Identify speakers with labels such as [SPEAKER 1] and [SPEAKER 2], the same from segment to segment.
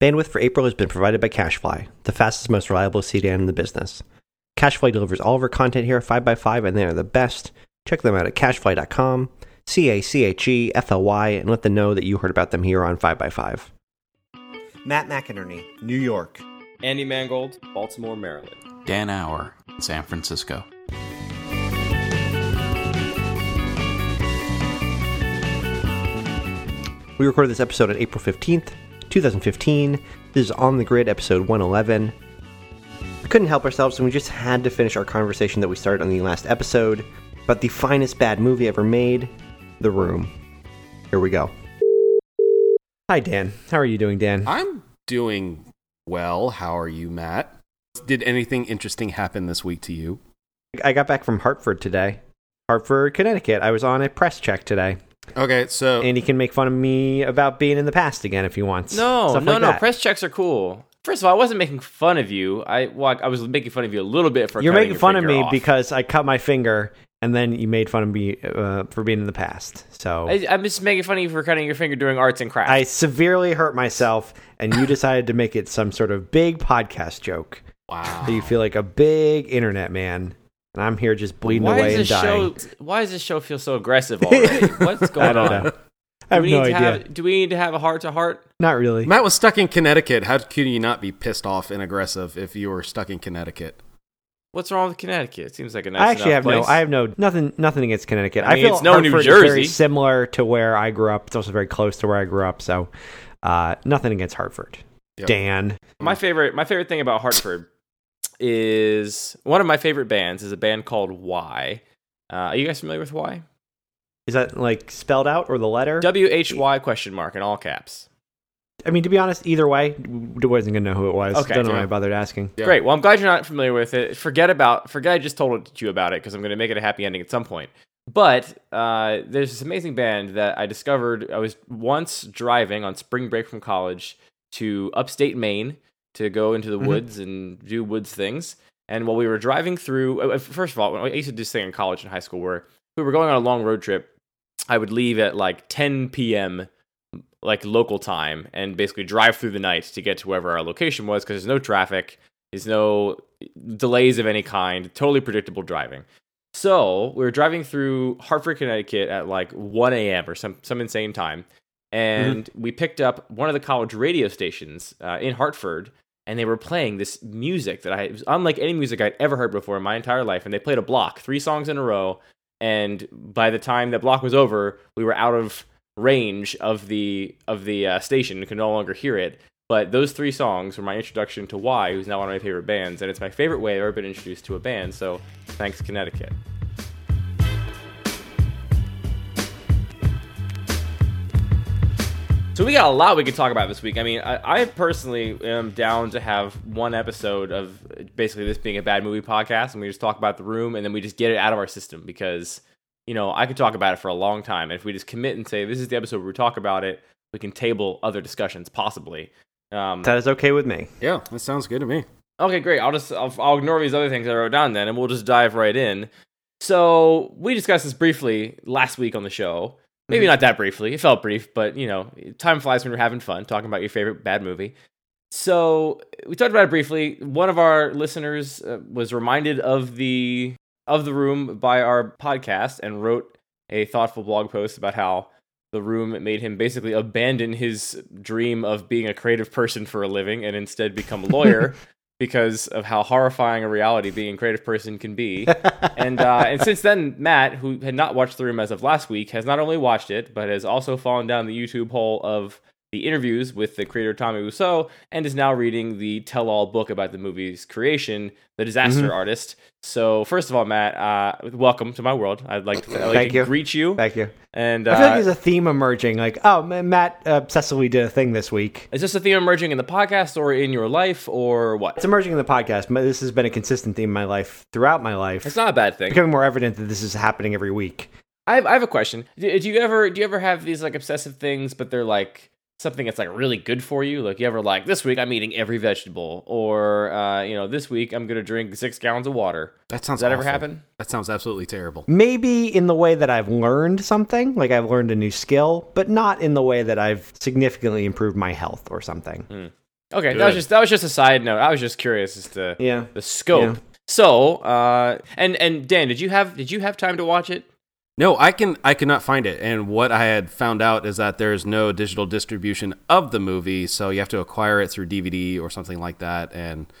[SPEAKER 1] Bandwidth for April has been provided by Cashfly, the fastest, most reliable CDN in the business. Cashfly delivers all of our content here 5x5, and they are the best. Check them out at cashfly.com, C A C H E F L Y, and let them know that you heard about them here on 5x5. Matt McInerney, New York.
[SPEAKER 2] Andy Mangold, Baltimore, Maryland.
[SPEAKER 3] Dan Auer, San Francisco.
[SPEAKER 1] We recorded this episode on April 15th, 2015. This is On the Grid, episode 111. We couldn't help ourselves, and we just had to finish our conversation that we started on the last episode about the finest bad movie ever made, The Room. Here we go. Hi, Dan. How are you doing, Dan?
[SPEAKER 4] I'm doing well. How are you, Matt? Did anything interesting happen this week to you?
[SPEAKER 1] I got back from Hartford today. Hartford, Connecticut. I was on a press check today.
[SPEAKER 4] Okay, so
[SPEAKER 1] And he can make fun of me about being in the past again if he wants.
[SPEAKER 2] No,
[SPEAKER 1] Stuff
[SPEAKER 2] no,
[SPEAKER 1] like
[SPEAKER 2] no.
[SPEAKER 1] that.
[SPEAKER 2] Press checks are cool. First of all, I wasn't making fun of you. I well, I was making fun of you a little bit for
[SPEAKER 1] You're making
[SPEAKER 2] your
[SPEAKER 1] fun of me
[SPEAKER 2] off.
[SPEAKER 1] because I cut my finger, and then you made fun of me uh, for being in the past. So
[SPEAKER 2] I, I'm just making fun of you for cutting your finger doing arts and crafts.
[SPEAKER 1] I severely hurt myself, and you decided to make it some sort of big podcast joke.
[SPEAKER 4] wow.
[SPEAKER 1] So you feel like a big internet man, and I'm here just bleeding
[SPEAKER 2] why
[SPEAKER 1] away
[SPEAKER 2] does
[SPEAKER 1] and
[SPEAKER 2] this
[SPEAKER 1] dying.
[SPEAKER 2] show? Why does this show feel so aggressive already? What's going
[SPEAKER 1] I don't
[SPEAKER 2] on?
[SPEAKER 1] know. I have
[SPEAKER 2] do we
[SPEAKER 1] no
[SPEAKER 2] need to
[SPEAKER 1] idea.
[SPEAKER 2] have? Do we need to have a heart to heart?
[SPEAKER 1] Not really.
[SPEAKER 4] Matt was stuck in Connecticut. How could you not be pissed off and aggressive if you were stuck in Connecticut?
[SPEAKER 2] What's wrong with Connecticut? It seems like a nice.
[SPEAKER 1] I actually have
[SPEAKER 2] enough
[SPEAKER 1] no.
[SPEAKER 2] place.
[SPEAKER 1] I have no nothing. Nothing against Connecticut.
[SPEAKER 2] I mean,
[SPEAKER 1] feel
[SPEAKER 2] it's no New
[SPEAKER 1] Hartford is very similar to where I grew up. It's also very close to where I grew up. So, uh, nothing against Hartford.
[SPEAKER 4] Yep.
[SPEAKER 1] Dan.
[SPEAKER 2] My favorite, my favorite thing about Hartford is one of my favorite bands is a band called Y. Uh, are you guys familiar with Y?
[SPEAKER 1] Is that like spelled out or the letter?
[SPEAKER 2] W H Y question mark in all caps.
[SPEAKER 1] I mean, to be honest, either way, I wasn't gonna know who it was.
[SPEAKER 2] Okay,
[SPEAKER 1] Don't know why I bothered asking.
[SPEAKER 4] Yeah.
[SPEAKER 2] Great. Well, I'm glad you're not familiar with it. Forget about. Forget I just told you about it because I'm going to make it a happy ending at some point. But uh, there's this amazing band that I discovered. I was once driving on spring break from college to upstate Maine to go into the
[SPEAKER 1] Mhm.
[SPEAKER 2] woods and do woods things. And while we were driving through, uh, first of all, I used to do this thing in college and high school where we were going on a long road trip. I would leave at like 10 p.m. like local time and basically drive through the night to get to wherever our location was because there's no traffic, there's no delays of any kind, totally predictable driving. So we were driving through Hartford, Connecticut at like 1 a.m. or some some insane time, and we picked up one of the college radio stations uh, in Hartford, and they were playing this music that I was unlike any music I'd ever heard before in my entire life. And they played a block, three songs in a row, and by the time that block was over, we were out of range of the of the uh, station and could no longer hear it. But those three songs were my introduction to Y, who's now one of my favorite bands, and it's my favorite way I've ever been introduced to a band. So thanks, Connecticut. So we got a lot we could talk about this week. I mean, I, I personally am down to have one episode of basically this being a bad movie podcast, and we just talk about the room, and then we just get it out of our system because you know I could talk about it for a long time. And if we just commit and say this is the episode where we talk about it, we can table other discussions possibly. Um,
[SPEAKER 1] That is okay with me.
[SPEAKER 4] Yeah, that sounds good to me.
[SPEAKER 2] Okay, great. I'll just I'll, I'll ignore these other things I wrote down then, and we'll just dive right in. So we discussed this briefly last week on the show. Maybe not that briefly. It felt brief, but you know, time flies when you're having fun talking about your favorite bad movie. So we talked about it briefly. One of our listeners uh, was reminded of the of the room by our podcast and wrote a thoughtful blog post about how the room made him basically abandon his dream of being a creative person for a living and instead become a lawyer because of how horrifying a reality being a creative person can be. and uh, and since then, Matt, who had not watched the room as of last week, has not only watched it but has also fallen down the YouTube hole of the interviews with the creator Tommy Wiseau and is now reading the tell-all book about the movie's creation, The Disaster
[SPEAKER 1] Mhm.
[SPEAKER 2] Artist. So first of all, Matt, uh, welcome to my world. I'd like to, I'd like
[SPEAKER 1] Thank
[SPEAKER 2] to
[SPEAKER 1] you.
[SPEAKER 2] greet you.
[SPEAKER 1] Thank you.
[SPEAKER 2] And
[SPEAKER 1] I feel like
[SPEAKER 2] uh,
[SPEAKER 1] there's a theme emerging. Like, oh, Matt obsessively did a thing this week.
[SPEAKER 2] is this a theme emerging in the podcast or in your life or what?
[SPEAKER 1] It's emerging in the podcast. but This has been a consistent theme in my life throughout my life.
[SPEAKER 2] It's not a bad thing.
[SPEAKER 1] becoming more evident that this is happening every week.
[SPEAKER 2] I have, I have a question. Do, do you ever do you ever have these like obsessive things, but they're like something that's like really good for you? Like you ever like this week I'm eating every vegetable, or uh, you know this week I'm gonna drink six gallons of water.
[SPEAKER 4] That sounds.
[SPEAKER 2] Does that ever
[SPEAKER 4] awful.
[SPEAKER 2] happen?
[SPEAKER 4] That sounds absolutely terrible.
[SPEAKER 1] Maybe in the way that I've learned something, like I've learned a new skill, but not in the way that I've significantly improved my health or something.
[SPEAKER 2] Okay, that was just that was just a side note. I was just curious as to
[SPEAKER 1] Yeah.
[SPEAKER 2] the scope.
[SPEAKER 1] Yeah.
[SPEAKER 2] So, uh, and and Dan, did you have did you have time to watch it?
[SPEAKER 4] No, I can I cannot find it. And what I had found out is that there's no digital distribution of the movie, so you have to acquire it through DVD or something like that. And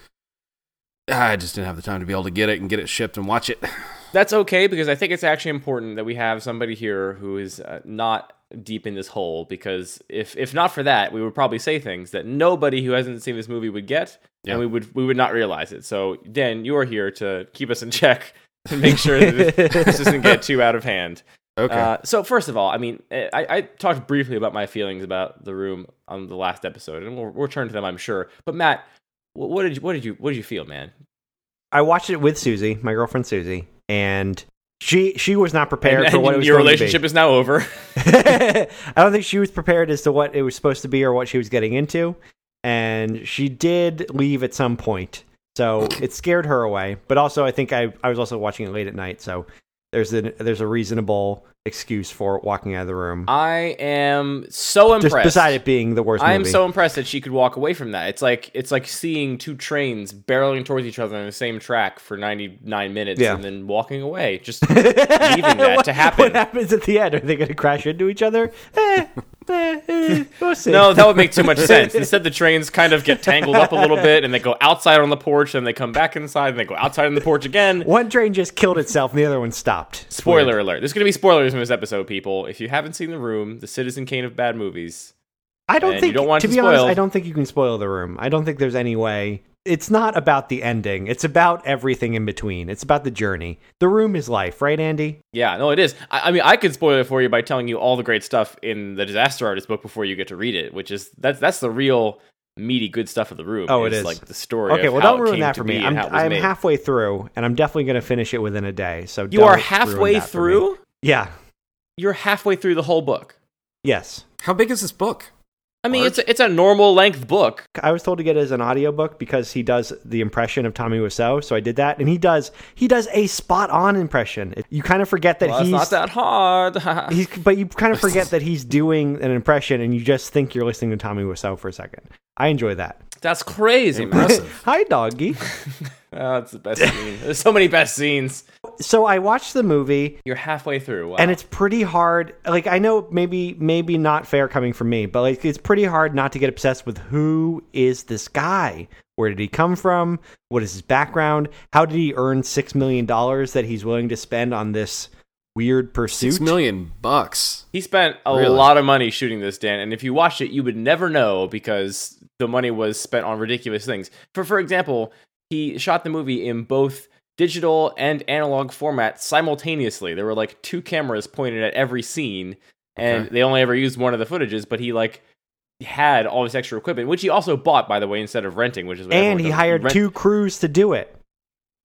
[SPEAKER 4] I just didn't have the time to be able to get it and get it shipped and watch it.
[SPEAKER 2] That's okay because I think it's actually important that we have somebody here who is uh, not deep in this hole. Because if if not for that, we would probably say things that nobody who hasn't seen this movie would get,
[SPEAKER 4] Yeah.
[SPEAKER 2] and we would we would not realize it. So, Dan, you are here to keep us in check make sure that this, doesn't get too out of hand.
[SPEAKER 4] Okay.
[SPEAKER 2] Uh, so first of all, I mean, I, I talked briefly about my feelings about the room on the last episode, and we'll we'll return to them, I'm sure. But Matt, wh- what did you what did you what did you feel, man?
[SPEAKER 1] I watched it with Susie, my girlfriend Susie, and she she was not prepared
[SPEAKER 2] And-
[SPEAKER 1] for what it was
[SPEAKER 2] your
[SPEAKER 1] going to be.
[SPEAKER 2] relationship is now over.
[SPEAKER 1] I don't think she was prepared as to what it was supposed to be or what she was getting into, and she did leave at some point. So it scared her away. But also, I think I, I was also watching it late at night, so there's a there's a reasonable excuse for walking out of the room.
[SPEAKER 2] I am so
[SPEAKER 1] Just
[SPEAKER 2] impressed.
[SPEAKER 1] beside it being the worst
[SPEAKER 2] I am
[SPEAKER 1] movie.
[SPEAKER 2] so impressed that she could walk away from that. It's like it's like seeing two trains barreling towards each other on the same track for 99 minutes
[SPEAKER 1] Yeah.
[SPEAKER 2] and then walking away. Just leaving that
[SPEAKER 1] what,
[SPEAKER 2] to happen.
[SPEAKER 1] What happens at the end? Are they going to crash into each other? Eh,
[SPEAKER 2] No, that would make too much sense. Instead, the trains kind of get tangled up a little bit, and they go outside on the porch, and they come back inside, and they go outside on the porch again.
[SPEAKER 1] One train just killed itself, and the other one stopped.
[SPEAKER 2] Spoiler
[SPEAKER 1] weird.
[SPEAKER 2] alert. There's going to be spoilers in this episode, people. If you haven't seen The Room, the Citizen Kane of bad movies,
[SPEAKER 1] I don't think.
[SPEAKER 2] you don't want
[SPEAKER 1] to
[SPEAKER 2] it
[SPEAKER 1] be honest. I don't think you can spoil the room. I don't think there's any way. It's not about the ending. It's about everything in between. It's about the journey. The room is life, right, Andy?
[SPEAKER 2] yeah, no, it is. I, I mean, I could spoil it for you by telling you all the great stuff in the Disaster Artist book before you get to read it, which is that's that's the real meaty good stuff of The Room.
[SPEAKER 1] Oh, it is.
[SPEAKER 2] like the story.
[SPEAKER 1] Okay,
[SPEAKER 2] of
[SPEAKER 1] well,
[SPEAKER 2] how
[SPEAKER 1] don't ruin that for me. I'm
[SPEAKER 2] how it was
[SPEAKER 1] I'm halfway through, and I'm definitely going to finish it within a day. So
[SPEAKER 2] You are
[SPEAKER 1] don't
[SPEAKER 2] halfway
[SPEAKER 1] ruin that
[SPEAKER 2] through.
[SPEAKER 1] Yeah.
[SPEAKER 2] You're halfway through the whole book.
[SPEAKER 1] Yes.
[SPEAKER 4] How big is this book?
[SPEAKER 2] I mean, it's a, it's a normal length book.
[SPEAKER 1] I was told to get it as an audiobook because he does the impression of Tommy Wiseau, so I did that, and he does he does a spot on impression. It- You kind of forget that
[SPEAKER 2] Well,
[SPEAKER 1] he's
[SPEAKER 2] not that hard.
[SPEAKER 1] He's, but you kind of forget that he's doing an impression, and you just think you're listening to Tommy Wiseau for a second. I enjoy that.
[SPEAKER 2] That's crazy, man.
[SPEAKER 1] Hi, doggy.
[SPEAKER 2] Oh, it's the best scene. There's so many best scenes.
[SPEAKER 1] so I watched the movie,
[SPEAKER 2] You're halfway through. Wow.
[SPEAKER 1] and it's pretty hard. Like I know maybe maybe not fair coming from me, but like it's pretty hard not to get obsessed with who is this guy. Where did he come from? What is his background? How did he earn six million dollars that he's willing to spend on this weird pursuit?
[SPEAKER 4] Six million bucks.
[SPEAKER 2] he spent a
[SPEAKER 4] Really?
[SPEAKER 2] lot of money shooting this, Dan. And if you watched it, you would never know because the money was spent on ridiculous things. For for example, he shot the movie in both digital and analog format simultaneously. There were like two cameras pointed at every scene, and
[SPEAKER 4] Okay.
[SPEAKER 2] they only ever used one of the footages. But he like had all this extra equipment, which he also bought, by the way, instead of renting, which is what
[SPEAKER 1] and he
[SPEAKER 2] does.
[SPEAKER 1] hired
[SPEAKER 2] Rent-
[SPEAKER 1] two crews to do it.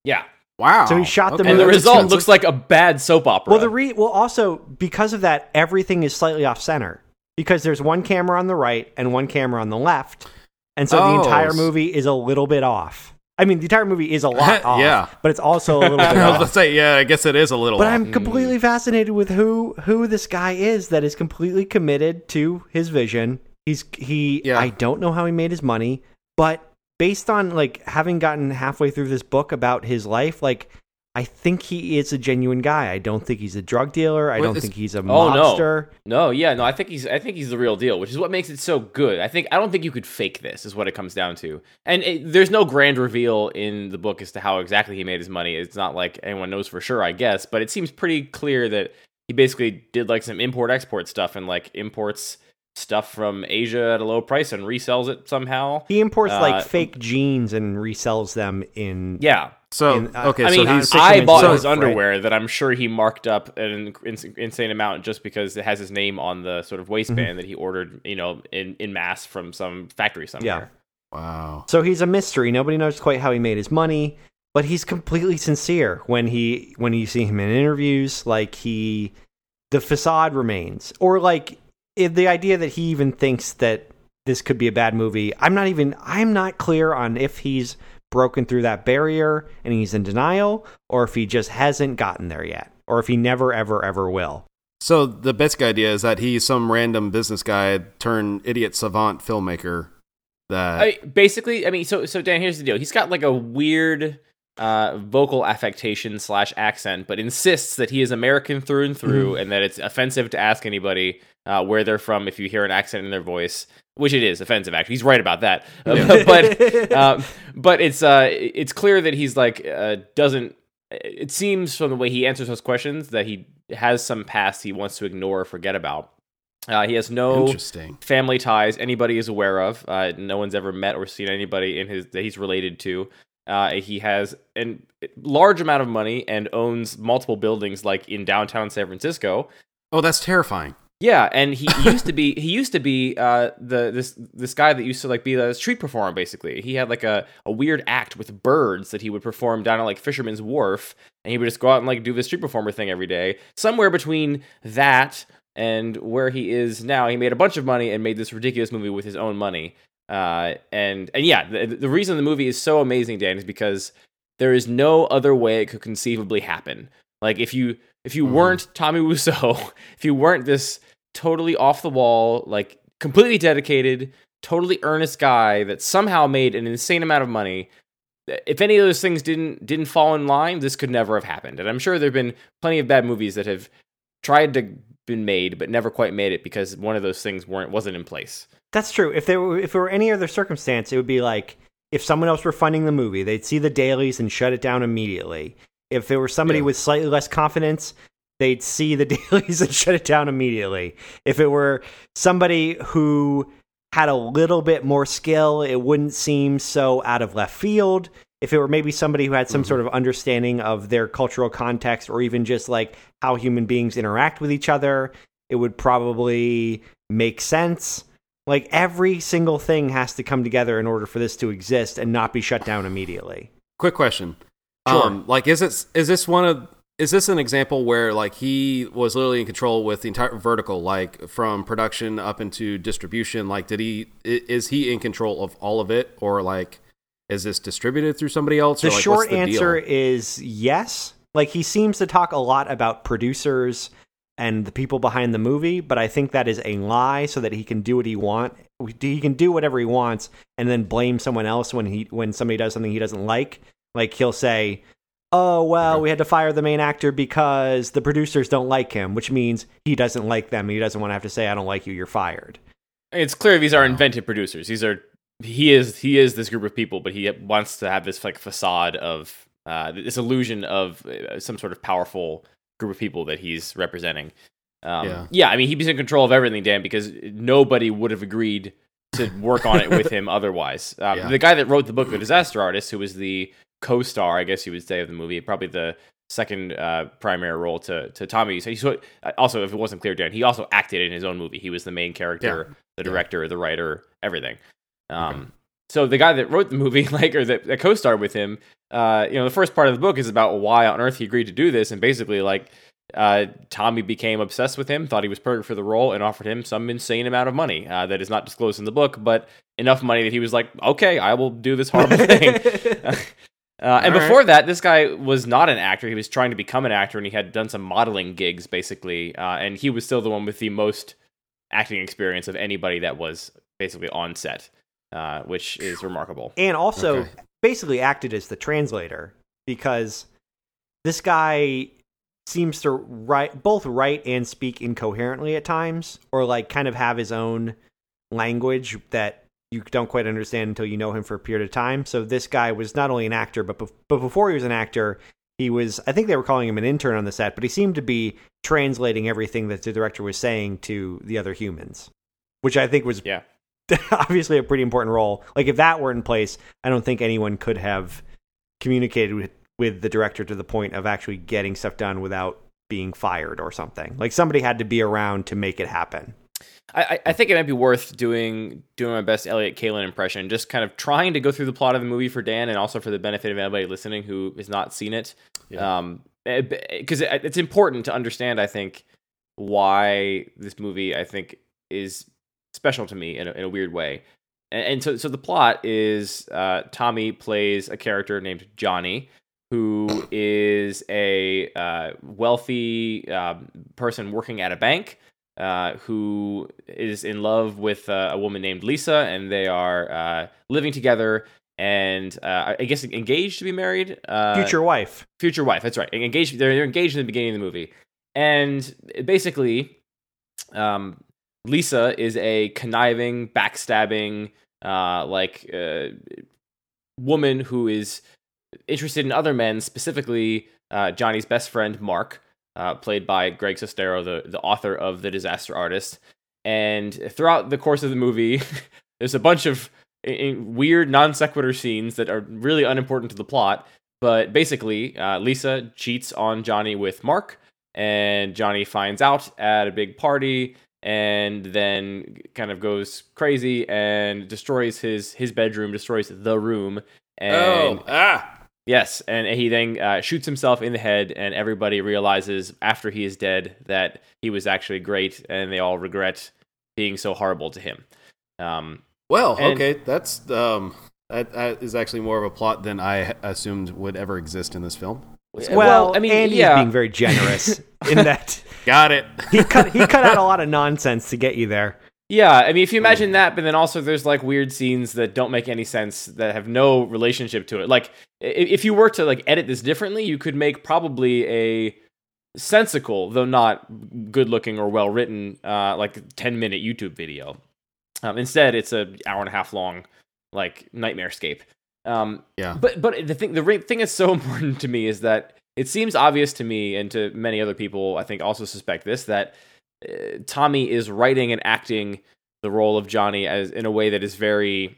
[SPEAKER 2] Yeah,
[SPEAKER 4] Wow.
[SPEAKER 1] So he shot the
[SPEAKER 4] Okay,
[SPEAKER 2] and the result
[SPEAKER 4] expensive.
[SPEAKER 2] looks like a bad soap opera.
[SPEAKER 1] Well, the re- well also because of that, everything is slightly off center because there's one camera on the right and one camera on the left, and so the
[SPEAKER 4] Oh,
[SPEAKER 1] entire movie is a little bit off. I mean, the entire movie is a lot off,
[SPEAKER 4] Yeah.
[SPEAKER 1] but it's also a little bit
[SPEAKER 4] I was
[SPEAKER 1] gonna
[SPEAKER 4] say, yeah, I guess it is a little.
[SPEAKER 1] But
[SPEAKER 4] off.
[SPEAKER 1] I'm mm. completely fascinated with who who this guy is that is completely committed to his vision. He's he.
[SPEAKER 4] Yeah.
[SPEAKER 1] I don't know how he made his money, but based on like having gotten halfway through this book about his life, like I think he is a genuine guy. I don't think he's a drug dealer. I
[SPEAKER 4] Well,
[SPEAKER 1] don't think he's a
[SPEAKER 2] Oh, no.
[SPEAKER 1] mobster.
[SPEAKER 2] No, yeah, no, I think he's I think he's the real deal, which is what makes it so good. I think I don't think you could fake this is what it comes down to. And it, there's no grand reveal in the book as to how exactly he made his money. It's not like anyone knows for sure, I guess, but it seems pretty clear that he basically did like some import export stuff and like imports stuff from Asia at a low price and resells it somehow.
[SPEAKER 1] He imports
[SPEAKER 2] Uh,
[SPEAKER 1] like fake jeans and resells them in.
[SPEAKER 2] Yeah.
[SPEAKER 4] So
[SPEAKER 1] in- uh,
[SPEAKER 4] okay,
[SPEAKER 2] I
[SPEAKER 4] so
[SPEAKER 2] mean,
[SPEAKER 4] he's
[SPEAKER 1] six
[SPEAKER 2] I bought
[SPEAKER 1] right?
[SPEAKER 2] his underwear that I'm sure he marked up an insane amount just because it has his name on the sort of waistband
[SPEAKER 1] Mm-hmm.
[SPEAKER 2] that he ordered, you know, in, in mass from some factory somewhere. Yeah.
[SPEAKER 4] wow.
[SPEAKER 1] So he's a mystery. Nobody knows quite how he made his money, but he's completely sincere when he when you see him in interviews. Like he, the facade remains, or like if the idea that he even thinks that this could be a bad movie. I'm not even. I'm not clear on if he's broken through that barrier and he's in denial, or if he just hasn't gotten there yet, or if he never, ever, ever will.
[SPEAKER 4] So the basic idea is that he's some random business guy turned idiot savant filmmaker that
[SPEAKER 2] I, basically, I mean, so so Dan, here's the deal. He's got like a weird uh, vocal affectation slash accent, but insists that he is American through and through,
[SPEAKER 4] Mm-hmm.
[SPEAKER 2] and that it's offensive to ask anybody uh, where they're from if you hear an accent in their voice, which it is offensive. Actually, he's right about that. Uh, but um, but it's uh, it's clear that he's like uh, doesn't. It seems from the way he answers those questions that he has some past he wants to ignore or forget about. Uh, he has no
[SPEAKER 4] interesting.
[SPEAKER 2] family ties anybody is aware of. Uh, no one's ever met or seen anybody in his that he's related to. Uh, he has a large amount of money and owns multiple buildings, like in downtown San Francisco.
[SPEAKER 4] Oh, that's terrifying.
[SPEAKER 2] Yeah, and he used to be he used to be uh, the this this guy that used to like be a street performer. Basically, he had like a, a weird act with birds that he would perform down at like Fisherman's Wharf, and he would just go out and like do the street performer thing every day. Somewhere between that and where he is now, he made a bunch of money and made this ridiculous movie with his own money. Uh, and and yeah, the, the reason the movie is so amazing, Dan, is because there is no other way it could conceivably happen. Like if you if you
[SPEAKER 4] Mhm.
[SPEAKER 2] weren't Tommy Wiseau, if you weren't this totally off the wall, like completely dedicated, totally earnest guy that somehow made an insane amount of money, if any of those things didn't didn't fall in line, this could never have happened. And I'm sure there've been plenty of bad movies that have tried to been made but never quite made it because one of those things weren't wasn't in place.
[SPEAKER 1] That's true. If there were, if there were any other circumstance, it would be like if someone else were funding the movie, they'd see the dailies and shut it down immediately. If there were somebody
[SPEAKER 4] Yeah.
[SPEAKER 1] with slightly less confidence, they'd see the dailies and shut it down immediately. If it were somebody who had a little bit more skill, it wouldn't seem so out of left field. If it were maybe somebody who had some mm-hmm. sort of understanding of their cultural context or even just like how human beings interact with each other, it would probably make sense. Like every single thing has to come together in order for this to exist and not be shut down immediately.
[SPEAKER 4] Quick question.
[SPEAKER 2] Sure.
[SPEAKER 4] Um, like, is it is this one of is this an example where like he was literally in control with the entire vertical, like from production up into distribution? Like, did he is he in control of all of it, or like is this distributed through somebody else?
[SPEAKER 1] The
[SPEAKER 4] or, like,
[SPEAKER 1] short
[SPEAKER 4] the
[SPEAKER 1] answer
[SPEAKER 4] deal?
[SPEAKER 1] is yes. Like he seems to talk a lot about producers and the people behind the movie, but I think that is a lie so that he can do what he want. He can do whatever he wants and then blame someone else when he when somebody does something he doesn't like. Like he'll say, "Oh, well,
[SPEAKER 4] Okay.
[SPEAKER 1] we had to fire the main actor because the producers don't like him," which means he doesn't like them and he doesn't want to have to say, "I don't like you, you're fired."
[SPEAKER 2] It's clear these are invented producers. These are he is he is this group of people, but he wants to have this like facade of uh, this illusion of uh, some sort of powerful group of people that he's representing. Um,
[SPEAKER 4] Yeah.
[SPEAKER 2] I mean, he's in control of everything, Dan, because nobody would have agreed to work on it with him otherwise. Um,
[SPEAKER 4] Yeah.
[SPEAKER 2] The guy that wrote the book, The Disaster Artist, who was the co-star, I guess you would say, of the movie, probably the second uh, primary role to to Tommy. So, he, so also, if it wasn't clear, Dan, he also acted in his own movie. He was the main character, the
[SPEAKER 4] Yeah.
[SPEAKER 2] director, the writer, everything. Um,
[SPEAKER 4] Okay.
[SPEAKER 2] So the guy that wrote the movie, like, or that, that co-starred with him, uh, you know, the first part of the book is about why on earth he agreed to do this, and basically, like, uh, Tommy became obsessed with him, thought he was perfect for the role, and offered him some insane amount of money uh, that is not disclosed in the book, but enough money that he was like, okay, I will do this horrible thing. Uh, and
[SPEAKER 4] All right.
[SPEAKER 2] before that, this guy was not an actor. He was trying to become an actor, and he had done some modeling gigs, basically. Uh, and he was still the one with the most acting experience of anybody that was basically on set, uh, which is remarkable.
[SPEAKER 1] and also
[SPEAKER 4] Okay.
[SPEAKER 1] basically acted as the translator because this guy seems to write both write and speak incoherently at times or like kind of have his own language that you don't quite understand until you know him for a period of time so this guy was not only an actor but bef- but before he was an actor he was i think they were calling him an intern on the set but he seemed to be translating everything that the director was saying to the other humans which i think was
[SPEAKER 2] Yeah.
[SPEAKER 1] obviously a pretty important role. Like if that were in place, I don't think anyone could have communicated with, with the director to the point of actually getting stuff done without being fired or something. Like somebody had to be around to make it happen.
[SPEAKER 2] I, I- think it might be worth doing doing my best Elliott Kalan impression, just kind of trying to go through the plot of the movie for Dan, and also for the benefit of anybody listening who has not seen it.
[SPEAKER 4] Yeah.
[SPEAKER 2] Um, because it's important to understand, I think, why this movie I think is special to me in a, in a weird way. And, and so, so the plot is uh, Tommy plays a character named Johnny, who is a uh, wealthy um, person working at a bank uh, who is in love with uh, a woman named Lisa, and they are uh, living together and uh, I guess engaged to be married. Uh,
[SPEAKER 1] Future wife.
[SPEAKER 2] future wife. That's right. Engaged. They're, they're engaged in the beginning of the movie, and basically, um, Lisa is a conniving, backstabbing, uh, like uh, woman who is interested in other men, specifically uh, Johnny's best friend Mark, uh, played by Greg Sestero, the the author of The Disaster Artist. And throughout the course of the movie, there's a bunch of weird non sequitur scenes that are really unimportant to the plot. But basically, uh, Lisa cheats on Johnny with Mark, and Johnny finds out at a big party, and then kind of goes crazy and destroys his his bedroom, destroys the room, and
[SPEAKER 4] oh, ah.
[SPEAKER 2] Yes, and he then uh, shoots himself in the head, and everybody realizes after he is dead that he was actually great, and they all regret being so horrible to him. Um,
[SPEAKER 4] Well,
[SPEAKER 2] And-
[SPEAKER 4] okay, that's um, that, that is actually more of a plot than I assumed would ever exist in this film.
[SPEAKER 1] Well,
[SPEAKER 2] I mean,
[SPEAKER 1] Andy's
[SPEAKER 2] yeah,
[SPEAKER 1] being very generous in that
[SPEAKER 4] Got it.
[SPEAKER 1] he cut he cut out a lot of nonsense to get you there.
[SPEAKER 2] Yeah. I mean, if you imagine that, but then also there's like weird scenes that don't make any sense that have no relationship to it. Like, if you were to like edit this differently, you could make probably a sensical, though not good looking or well written, uh, like 10 minute YouTube video. Um, instead, it's a hour and a half long, like nightmare scape. Um,
[SPEAKER 4] Yeah.
[SPEAKER 2] but but the thing the thing that's so important to me is that it seems obvious to me and to many other people, I think, also suspect this that Tommy is writing and acting the role of Johnny as in a way that is very,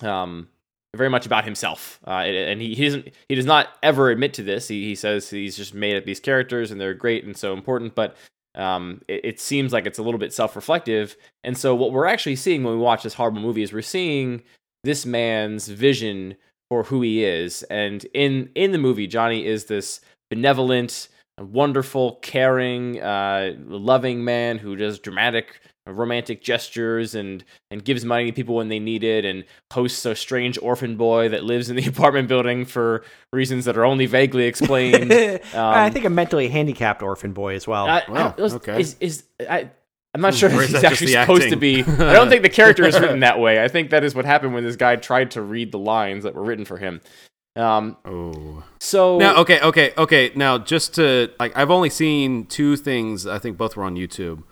[SPEAKER 2] um, very much about himself. Uh, and and he, he doesn't he does not ever admit to this. He he says he's just made up these characters and they're great and so important, but. Um, it, it seems like it's a little bit self-reflective, and so what we're actually seeing when we watch this horrible movie is we're seeing this man's vision for who he is. And in in the movie, Johnny is this benevolent, wonderful, caring, uh, loving man who does dramatic, romantic gestures and and gives money to people when they need it, and hosts a strange orphan boy that lives in the apartment building for reasons that are only vaguely explained.
[SPEAKER 1] I think a mentally handicapped orphan boy as well.
[SPEAKER 2] Um, I, I
[SPEAKER 4] Wow,
[SPEAKER 2] don't-
[SPEAKER 4] okay.
[SPEAKER 2] Is, is I, I'm not sure
[SPEAKER 4] Or
[SPEAKER 2] if he's actually
[SPEAKER 4] the
[SPEAKER 2] supposed to be. I don't think the character is written that way. I think that is what happened when this guy tried to read the lines that were written for him. Um,
[SPEAKER 4] Oh.
[SPEAKER 2] so
[SPEAKER 4] Now, okay, okay, okay. Now, just to like, I've only seen two things. I think both were on YouTube.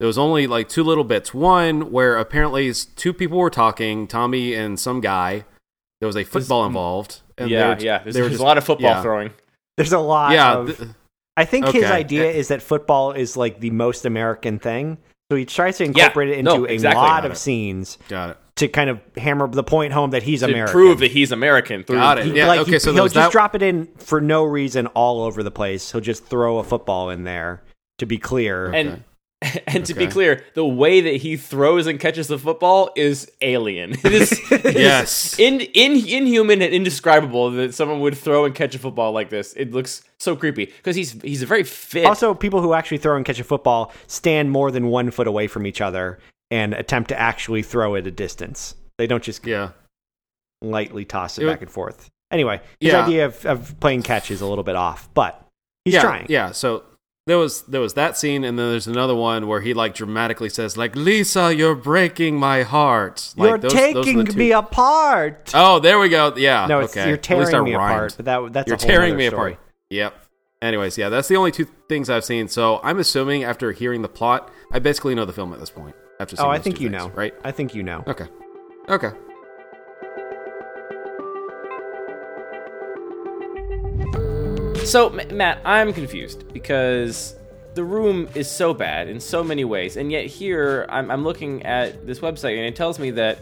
[SPEAKER 4] There was only like two little bits. One where apparently two people were talking, Tommy and some guy. There was a football involved. And they
[SPEAKER 2] yeah,
[SPEAKER 4] were-
[SPEAKER 2] yeah. There's,
[SPEAKER 4] they were
[SPEAKER 2] there's
[SPEAKER 4] just-
[SPEAKER 2] a lot of football
[SPEAKER 4] yeah.
[SPEAKER 2] throwing.
[SPEAKER 1] There's a lot
[SPEAKER 4] Yeah,
[SPEAKER 1] of
[SPEAKER 4] th-
[SPEAKER 1] I think his
[SPEAKER 4] Okay.
[SPEAKER 1] idea is that football is like the most American thing. So he tries to incorporate it
[SPEAKER 2] no,
[SPEAKER 1] into
[SPEAKER 2] exactly.
[SPEAKER 1] a lot of
[SPEAKER 4] it.
[SPEAKER 1] scenes
[SPEAKER 4] got it.
[SPEAKER 1] To kind of hammer the point home that he's
[SPEAKER 2] To
[SPEAKER 1] American.
[SPEAKER 2] prove that he's American. Through,
[SPEAKER 4] Got it.
[SPEAKER 1] He-
[SPEAKER 4] Yeah,
[SPEAKER 1] like
[SPEAKER 4] okay,
[SPEAKER 1] he,
[SPEAKER 4] so
[SPEAKER 1] he'll just
[SPEAKER 4] that-
[SPEAKER 1] drop it in for no reason all over the place. He'll just throw a football in there to be clear.
[SPEAKER 2] And and to be clear, the way that he throws and catches the football is alien. It is, it is
[SPEAKER 4] Yes.
[SPEAKER 2] in, in inhuman and indescribable that someone would throw and catch a football like this. It looks so creepy because he's he's a very fit.
[SPEAKER 1] also, people who actually throw and catch a football stand more than one foot away from each other and attempt to actually throw it a distance. They don't just
[SPEAKER 4] Yeah.
[SPEAKER 1] lightly toss it
[SPEAKER 4] It-
[SPEAKER 1] back and forth. Anyway, his
[SPEAKER 4] Yeah.
[SPEAKER 1] idea of, of playing catch is a little bit off, but he's
[SPEAKER 4] yeah,
[SPEAKER 1] trying.
[SPEAKER 4] Yeah, so there was there was that scene, and then there's another one where he like dramatically says like, "Lisa, you're breaking my heart." Like,
[SPEAKER 1] You're
[SPEAKER 4] those- those
[SPEAKER 1] taking
[SPEAKER 4] two-
[SPEAKER 1] me apart.
[SPEAKER 4] Oh, there we go. Yeah.
[SPEAKER 1] no, it's
[SPEAKER 4] okay.
[SPEAKER 1] you're
[SPEAKER 4] At least I
[SPEAKER 1] tearing me
[SPEAKER 4] rhymed.
[SPEAKER 1] apart. But that that's
[SPEAKER 4] You're tearing me
[SPEAKER 1] story.
[SPEAKER 4] apart. Yep. Anyways, yeah, that's the only two things I've seen. So I'm assuming after hearing the plot, I basically know the film at this point. After seeing
[SPEAKER 1] Oh, I think you
[SPEAKER 4] things,
[SPEAKER 1] know.
[SPEAKER 4] right?
[SPEAKER 1] I think you know.
[SPEAKER 4] Okay. Okay.
[SPEAKER 2] So, M- Matt, I'm confused because the room is so bad in so many ways, and yet here I'm, I'm looking at this website and it tells me that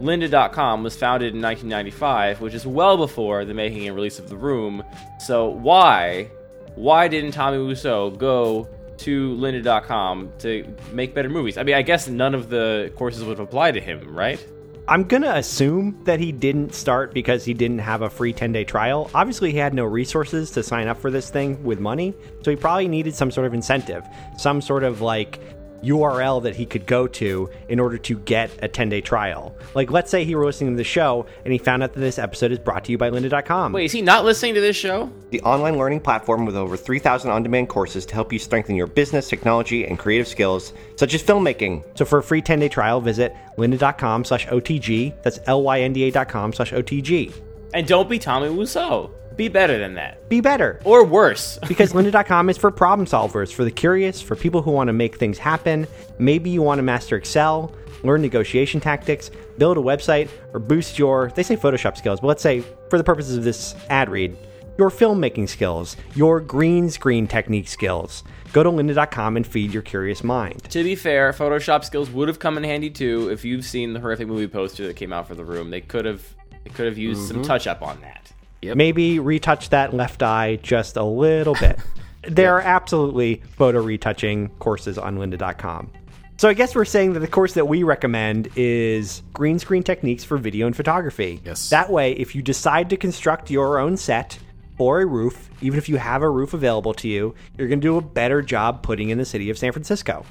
[SPEAKER 2] Lynda.com was founded in 1995, which is well before the making and release of The Room. So why, why didn't Tommy Wiseau go to Lynda.com to make better movies? I mean, I guess none of the courses would apply to him, right?
[SPEAKER 1] I'm gonna assume that he didn't start because he didn't have a free 10 day trial. Obviously, he had no resources to sign up for this thing with money, so he probably needed some sort of incentive, some sort of like URL that he could go to in order to get a 10 day trial. Like, let's say he were listening to the show and he found out that this episode is brought to you by lynda.com.
[SPEAKER 2] Wait, is he not listening to this show?
[SPEAKER 1] The online learning platform with over 3,000 on demand courses to help you strengthen your business, technology, and creative skills, such as filmmaking. So for a free 10 day trial, visit lynda.com slash OTG. That's L Y N D A.com slash OTG.
[SPEAKER 2] And don't be Tommy Wiseau. Be better than that.
[SPEAKER 1] Be better.
[SPEAKER 2] Or worse.
[SPEAKER 1] because lynda.com is for problem solvers, for the curious, for people who want to make things happen. Maybe you want to master Excel, learn negotiation tactics, build a website, or boost your, they say Photoshop skills, but let's say, for the purposes of this ad read, your filmmaking skills, your green screen technique skills. Go to lynda.com and feed your curious mind.
[SPEAKER 2] To be fair, Photoshop skills would have come in handy too if you've seen the horrific movie poster that came out for the room. They could have they could have used some mm-hmm. touch up on that.
[SPEAKER 1] Maybe retouch that left eye just a little bit. there are absolutely photo retouching courses on lynda.com. So I guess we're saying that the course that we recommend is green screen techniques for video and photography.
[SPEAKER 4] Yes.
[SPEAKER 1] That way, if you decide to construct your own set or a roof, even if you have a roof available to you, you're going to do a better job putting in the city of San Francisco.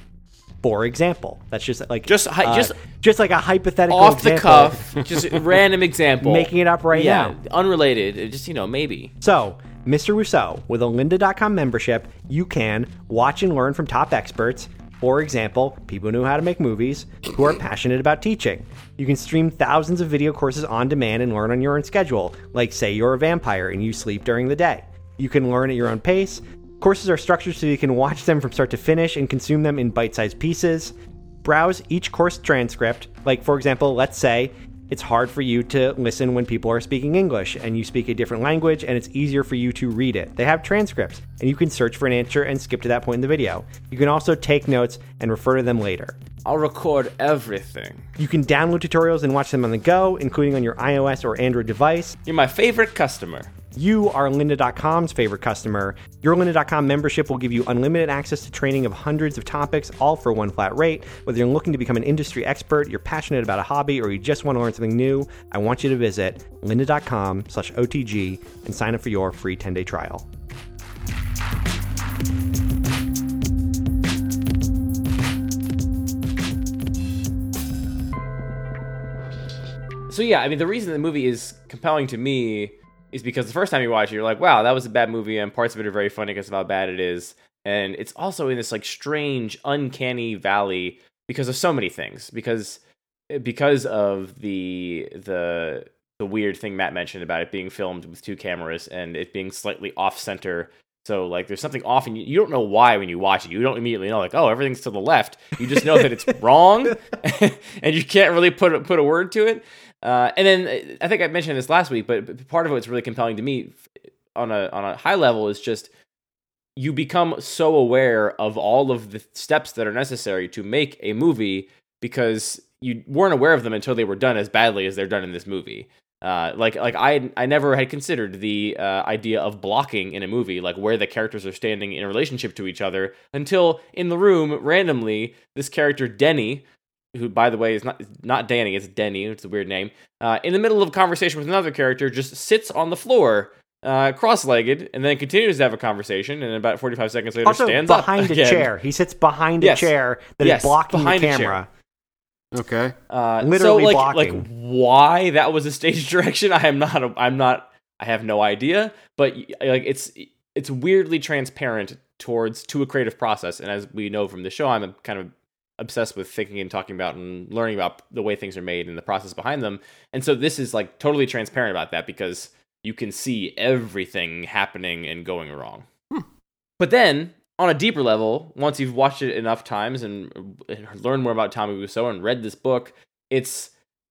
[SPEAKER 1] For example, that's just like
[SPEAKER 2] Just
[SPEAKER 1] uh,
[SPEAKER 2] just
[SPEAKER 1] just like a hypothetical
[SPEAKER 2] Off the
[SPEAKER 1] example.
[SPEAKER 2] cuff, just random example.
[SPEAKER 1] Making it up right
[SPEAKER 2] yeah,
[SPEAKER 1] now.
[SPEAKER 2] unrelated. It Just you know, maybe.
[SPEAKER 1] So, Mr. Wiseau, with a lynda.com membership, you can watch and learn from top experts. For example, people who know how to make movies, who are passionate about teaching. You can stream thousands of video courses on demand and learn on your own schedule, like say you're a vampire and you sleep during the day. You can learn at your own pace. Courses are structured so you can watch them from start to finish and consume them in bite sized pieces. Browse each course transcript. Like, for example, let's say it's hard for you to listen when people are speaking English and you speak a different language and it's easier for you to read it. They have transcripts and you can search for an answer and skip to that point in the video. You can also take notes and refer to them later.
[SPEAKER 2] I'll record everything.
[SPEAKER 1] You can download tutorials and watch them on the go, including on your iOS or Android device.
[SPEAKER 2] You're my favorite customer.
[SPEAKER 1] You are lynda.com's favorite customer. Your lynda.com membership will give you unlimited access to training of hundreds of topics, all for one flat rate. Whether you're looking to become an industry expert, you're passionate about a hobby, or you just want to learn something new, I want you to visit lynda.com slash OTG and sign up for your free 10-day trial.
[SPEAKER 2] So yeah, I mean, the reason the movie is compelling to me is because the first time you watch it, you're like, "Wow, that was a bad movie," and parts of it are very funny because of how bad it is. And it's also in this like strange, uncanny valley because of so many things. Because eh, because of the the the weird thing Matt mentioned about it being filmed with two cameras and it being slightly off center. So like there's something off and you, you don't know why when you watch it. You don't immediately know like, oh, everything's to the left. You just know that it's wrong and you can't really put put a word to it. Uh, and then uh, I think I mentioned this last week, but part of what's really compelling to me on a on a high level is just you become so aware of all of the steps that are necessary to make a movie because you weren't aware of them until they were done as badly as they're done in this movie. Uh, like like I I never had considered the uh, idea of blocking in a movie, like where the characters are standing in relationship to each other, until in the room randomly this character Denny, who by the way is not not Danny, it's Denny, it's a weird name, uh, in the middle of a conversation with another character, just sits on the floor. Uh, cross-legged, and then continues to have a conversation, and about forty-five seconds later,
[SPEAKER 1] Also,
[SPEAKER 2] stands
[SPEAKER 1] behind
[SPEAKER 2] up
[SPEAKER 1] a
[SPEAKER 2] again.
[SPEAKER 1] chair. He sits behind a chair that is
[SPEAKER 2] Yes,
[SPEAKER 1] blocking the
[SPEAKER 2] behind a chair.
[SPEAKER 1] camera.
[SPEAKER 4] Okay.
[SPEAKER 2] Uh,
[SPEAKER 1] Literally
[SPEAKER 2] so like,
[SPEAKER 1] blocking.
[SPEAKER 2] like why that was a stage direction, I am not. I'm not. I have no idea. But like, it's it's weirdly transparent towards to a creative process, and as we know from the show, I'm a kind of obsessed with thinking and talking about and learning about the way things are made and the process behind them. And so this is like totally transparent about that because you can see everything happening and going wrong. Hmm. But then, on a deeper level, once you've watched it enough times and and learned more about Tommy Wiseau and read this book, it's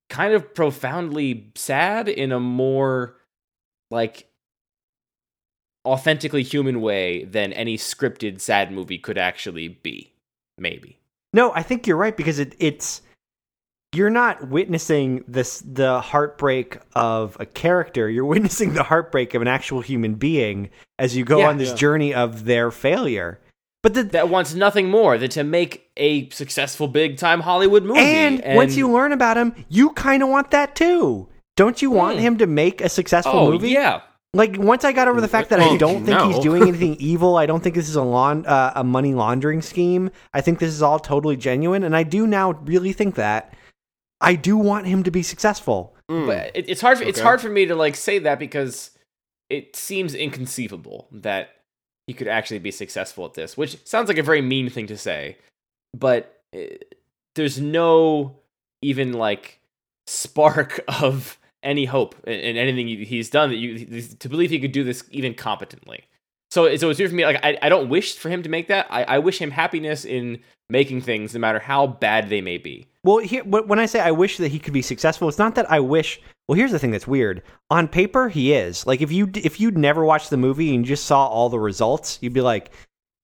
[SPEAKER 2] kind of profoundly sad in a more like authentically human way than any scripted sad movie could actually be. Maybe.
[SPEAKER 1] No, I think you're right because it, it's you're not witnessing this the heartbreak of a character. You're witnessing the heartbreak of an actual human being as you go
[SPEAKER 2] Yeah,
[SPEAKER 1] on this
[SPEAKER 2] yeah.
[SPEAKER 1] journey of their failure. But the
[SPEAKER 2] That wants nothing more than to make a successful big time Hollywood movie.
[SPEAKER 1] and, once you learn about him, you kind of want that too. Don't you want
[SPEAKER 2] Hmm.
[SPEAKER 1] him to make a successful
[SPEAKER 2] oh
[SPEAKER 1] movie?
[SPEAKER 2] yeah,
[SPEAKER 1] Like once I got over the fact that I don't think
[SPEAKER 4] no.
[SPEAKER 1] he's doing anything evil, I don't think this is a lawn uh, a money laundering scheme. I think this is all totally genuine, and I do now really think that. I do want him to be successful.
[SPEAKER 4] Mm.
[SPEAKER 2] But it, it's hard. It's
[SPEAKER 4] Okay.
[SPEAKER 2] hard for me to like say that because it seems inconceivable that he could actually be successful at this, which sounds like a very mean thing to say. But uh, there's no even like spark of any hope in, in anything he's done that you to believe he could do this even competently. So, so it's weird for me. Like, I, I don't wish for him to make that. I, I wish him happiness in making things, no matter how bad they may be.
[SPEAKER 1] Well, here, when I say I wish that he could be successful, it's not that I wish. Well, here's the thing that's weird. On paper, he is. Like if you if you'd never watched the movie and just saw all the results, you'd be like,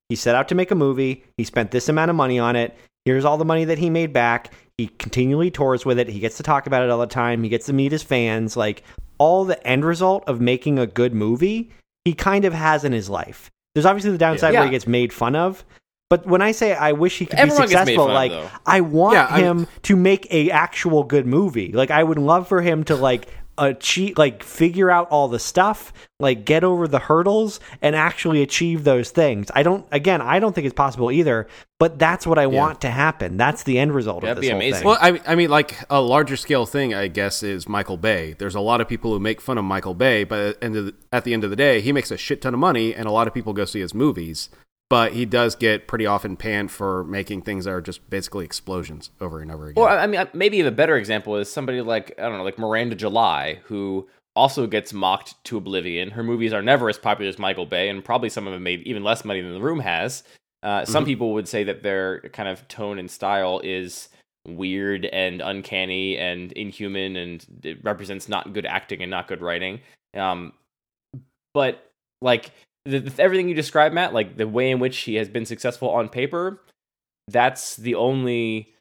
[SPEAKER 1] he set out to make a movie. He spent this amount of money on it. Here's all the money that he made back. He continually tours with it. He gets to talk about it all the time. He gets to meet his fans. Like all the end result of making a good movie, he kind of has in his life. There's obviously the downside where he gets made fun of. But when I say I wish he could
[SPEAKER 2] Everyone
[SPEAKER 1] be successful,
[SPEAKER 2] fun of,
[SPEAKER 1] like
[SPEAKER 2] though.
[SPEAKER 1] I want
[SPEAKER 4] Yeah, I-
[SPEAKER 1] him to make a actual good movie. Like I would love for him to like achieve like figure out all the stuff, like get over the hurdles and actually achieve those things. I don't again, I don't think it's possible either, but that's what I want to happen. That's the end result
[SPEAKER 2] That'd
[SPEAKER 1] of
[SPEAKER 2] be
[SPEAKER 1] this whole
[SPEAKER 2] amazing.
[SPEAKER 1] thing.
[SPEAKER 4] Well, I, I mean, like a larger scale thing, I guess, is Michael Bay. There's a lot of people who make fun of Michael Bay, but at the end of the, at the end of the day, he makes a shit ton of money, and a lot of people go see his movies. But he does get pretty often panned for making things that are just basically explosions over and over again.
[SPEAKER 2] Or I mean, maybe a better example is somebody like I don't know, like Miranda July, who also gets mocked to oblivion. Her movies are never as popular as Michael Bay, and probably some of them made even less money than The Room has. Uh, Some people would say that their kind of tone and style is weird and uncanny and inhuman, and it represents not good acting and not good writing. Um, but like the, everything you described, Matt, like the way in which he has been successful on paper, that's the only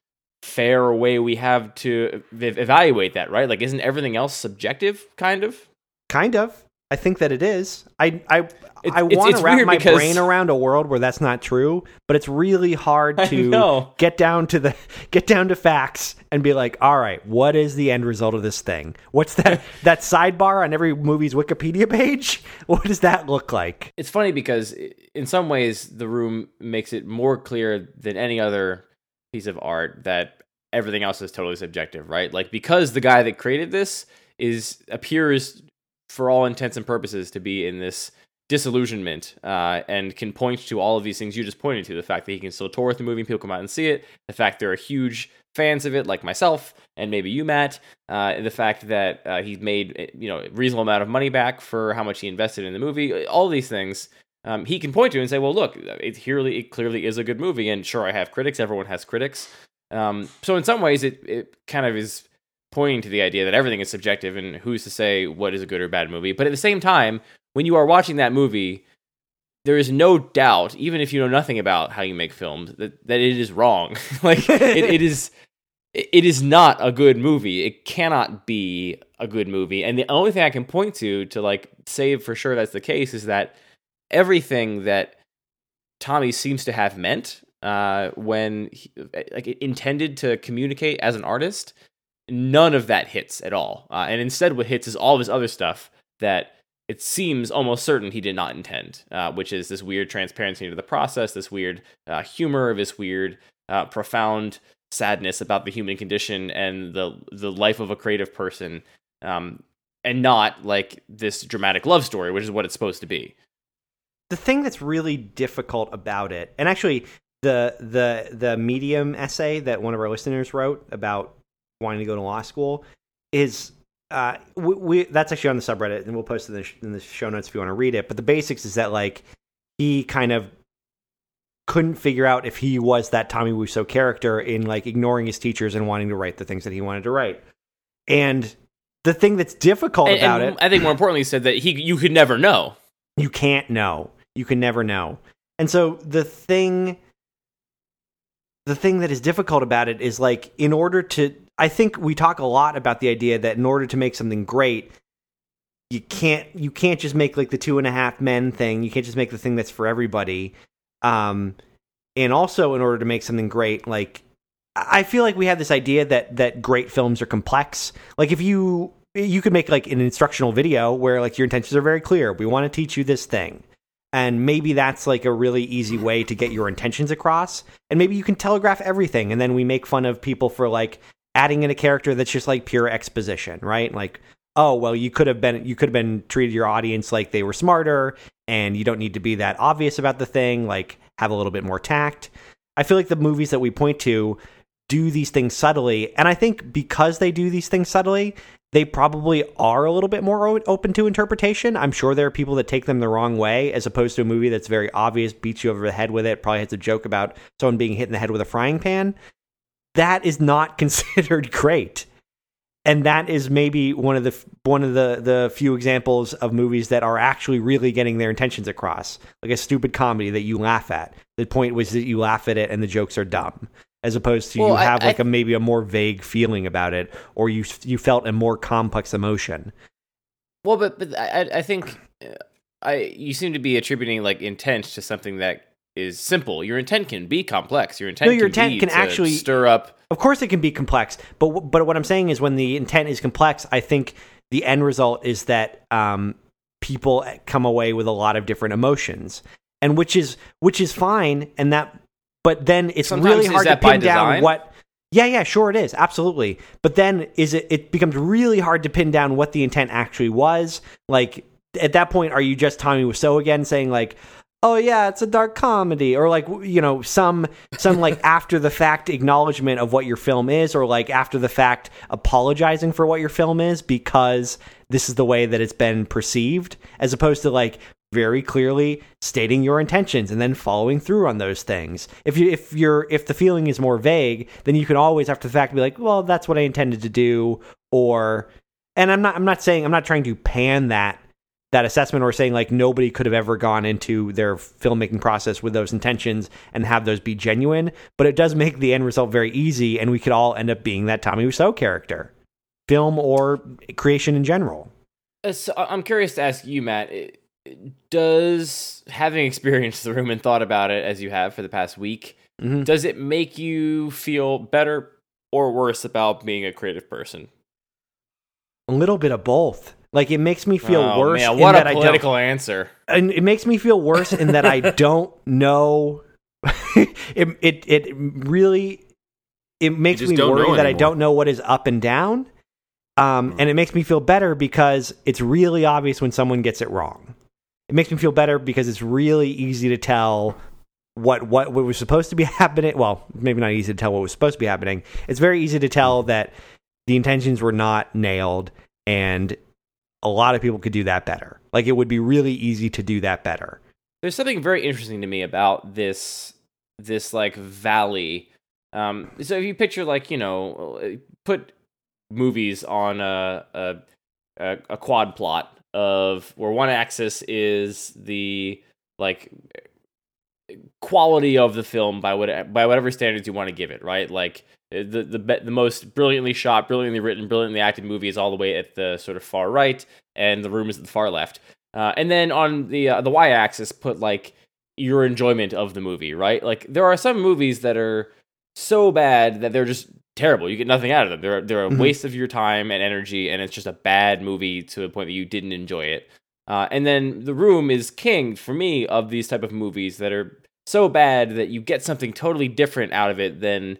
[SPEAKER 2] fair way we have to ev- evaluate that, right? Like, isn't everything else subjective, kind of?
[SPEAKER 1] kind of. I think that it is. I I
[SPEAKER 2] It's-
[SPEAKER 1] I want to wrap my
[SPEAKER 2] because-
[SPEAKER 1] brain around a world where that's not true, but it's really hard to get down to the get down to facts and be like, all right, what is the end result of this thing? What's that that sidebar on every movie's Wikipedia page? What does that look like?
[SPEAKER 2] It's funny because in some ways, The Room makes it more clear than any other piece of art that everything else is totally subjective, right? Like because the guy that created this is appears, for all intents and purposes, to be in this disillusionment uh, and can point to all of these things you just pointed to. The fact that he can still tour with the movie people come out and see it. The fact there are huge fans of it like myself and maybe you matt. Uh, the fact that uh, he's made uh, you know a reasonable amount of money back for how much he invested in the movie. All these things um, he can point to and say well look it, it clearly is a good movie and sure i have critics. Everyone has critics. Um, so in some ways it, it kind of is pointing to the idea that everything is subjective and who's to say what is a good or bad movie but at the same time when you are watching that movie, there is no doubt, even if you know nothing about how you make films, that, that it is wrong. like it, it is it is not a good movie. It cannot be a good movie. And the only thing I can point to to like say for sure that's the case is that everything that Tommy seems to have meant uh, when he, like intended to communicate as an artist, none of that hits at all. Uh, and instead, what hits is all of his other stuff that it seems almost certain he did not intend, uh, which is this weird transparency into the process, this weird uh, humor, this weird, uh, profound sadness about the human condition and the the life of a creative person, um, and not like this dramatic love story, which is what it's supposed to be.
[SPEAKER 1] The thing that's really difficult about it, and actually the the the medium essay that one of our listeners wrote about wanting to go to law school is uh, we, we that's actually on the subreddit, and we'll post it in the, sh- in the show notes if you want to read it. But the basics is that like he kind of couldn't figure out if he was that Tommy Wiseau character in like ignoring his teachers and wanting to write the things that he wanted to write. And the thing that's difficult
[SPEAKER 2] And,
[SPEAKER 1] about
[SPEAKER 2] and
[SPEAKER 1] it,
[SPEAKER 2] I think more importantly, he said that he you could never know.
[SPEAKER 1] you can't know. You can never know. And so the thing the thing that is difficult about it is like in order to I think we talk a lot about the idea that in order to make something great, you can't you can't just make like the two and a half men thing. You can't just make the thing that's for everybody. Um and also in order to make something great, like I feel like we have this idea that that great films are complex. Like if you you could make like an instructional video where like your intentions are very clear. We want to teach you this thing. And maybe that's like a really easy way to get your intentions across. And maybe you can telegraph everything and then we make fun of people for like adding in a character that's just like pure exposition, right? Like, oh, well, you could have been you could have been treated your audience like they were smarter and you don't need to be that obvious about the thing, like have a little bit more tact. I feel like the movies that we point to do these things subtly, and I think because they do these things subtly, they probably are a little bit more open to interpretation. I'm sure there are people that take them the wrong way, as opposed to a movie that's very obvious, beats you over the head with it, probably has a joke about someone being hit in the head with a frying pan. That is not considered great. And that is maybe one of the one of the the few examples of movies that are actually really getting their intentions across. Like a stupid comedy that you laugh at. The point was that you laugh at it and the jokes are dumb. As opposed to
[SPEAKER 2] Well,
[SPEAKER 1] you
[SPEAKER 2] I-
[SPEAKER 1] have
[SPEAKER 2] I-
[SPEAKER 1] like a maybe a more vague feeling about it or you you felt a more complex emotion.
[SPEAKER 2] Well, but but I I think uh, I you seem to be attributing like intent to something that is simple. Your intent can be complex. Your intent
[SPEAKER 1] No, your
[SPEAKER 2] can
[SPEAKER 1] intent
[SPEAKER 2] be
[SPEAKER 1] can actually-
[SPEAKER 2] stir up.
[SPEAKER 1] Of course, it can be complex, but but what I'm saying is when the intent is complex, I think the end result is that um, people come away with a lot of different emotions, and which is which is fine, and that. But then it's
[SPEAKER 2] Sometimes
[SPEAKER 1] really hard to pin down what. Yeah, yeah, sure it is, absolutely. But then is it? It becomes really hard to pin down what the intent actually was. Like at that point, are you just Tommy Wiseau again, saying like, "Oh yeah, it's a dark comedy," or like you know some some like after the fact acknowledgement of what your film is, or like after the fact apologizing for what your film is because this is the way that it's been perceived, as opposed to like very clearly stating your intentions and then following through on those things. If you if you're if the feeling is more vague, then you can always after the fact be like, well, that's what I intended to do, or and I'm not I'm not saying I'm not trying to pan that that assessment or saying like nobody could have ever gone into their filmmaking process with those intentions and have those be genuine, but it does make the end result very easy and we could all end up being that Tommy Wiseau character. Film or creation in general.
[SPEAKER 2] Uh, So I'm curious to ask you, Matt. Does having experienced the room and thought about it as you have for the past week,
[SPEAKER 1] Mhm.
[SPEAKER 2] does it make you feel better or worse about being a creative person?
[SPEAKER 1] A little bit of both. Like it makes me feel
[SPEAKER 2] oh,
[SPEAKER 1] worse
[SPEAKER 2] Man,
[SPEAKER 1] in
[SPEAKER 2] what
[SPEAKER 1] that
[SPEAKER 2] a
[SPEAKER 1] I don't
[SPEAKER 2] political answer.
[SPEAKER 1] and it makes me feel worse in that I don't know. it it it really it makes me worry that I don't know what is up and down. Um, and it makes me feel better because it's really obvious when someone gets it wrong. It makes me feel better because it's really easy to tell what what what was supposed to be happening. Well, maybe not easy to tell what was supposed to be happening. It's very easy to tell that the intentions were not nailed and a lot of people could do that better. Like it would be really easy to do that better.
[SPEAKER 2] There's something very interesting to me about this this like valley. Um, so if you picture like you know, put movies on a a, a, quad plot of where one axis is the like quality of the film by what by whatever standards you want to give it, right? Like the the be- the most brilliantly shot, brilliantly written, brilliantly acted movie is all the way at the sort of far right, and the room is at the far left. Uh, and then on the uh, the y-axis, put like your enjoyment of the movie, right? Like there are some movies that are so bad that they're just terrible. You get nothing out of them. They're they're a
[SPEAKER 1] Mhm.
[SPEAKER 2] waste of your time and energy, and it's just a bad movie to the point that you didn't enjoy it. Uh, and then the room is king for me of these type of movies that are so bad that you get something totally different out of it than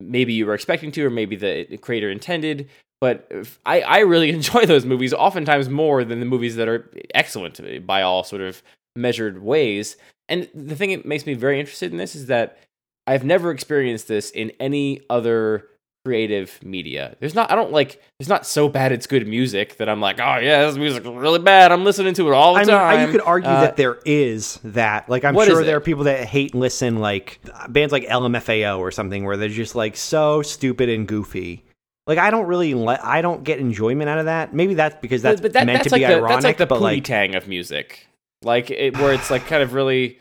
[SPEAKER 2] maybe you were expecting to, or maybe the creator intended. But I, I really enjoy those movies oftentimes more than the movies that are excellent by all sort of measured ways. And the thing that makes me very interested in this is that I've never experienced this in any other creative media. There's not I don't like it's not so bad it's good music that I'm like, oh yeah, this music's really bad. I'm listening to it all the
[SPEAKER 1] I mean,
[SPEAKER 2] time.
[SPEAKER 1] you could argue
[SPEAKER 2] Uh,
[SPEAKER 1] that there is that. Like, I'm sure there
[SPEAKER 2] it?
[SPEAKER 1] are people that hate and listen, like bands like LMFAO or something, where they're just like so stupid and goofy. Like, I don't really, le- I don't get enjoyment out of that. Maybe that's because that's
[SPEAKER 2] but, but that,
[SPEAKER 1] meant
[SPEAKER 2] that's
[SPEAKER 1] to be
[SPEAKER 2] like the,
[SPEAKER 1] ironic.
[SPEAKER 2] That's like the
[SPEAKER 1] but like,
[SPEAKER 2] tang of music, like it, where it's like kind of really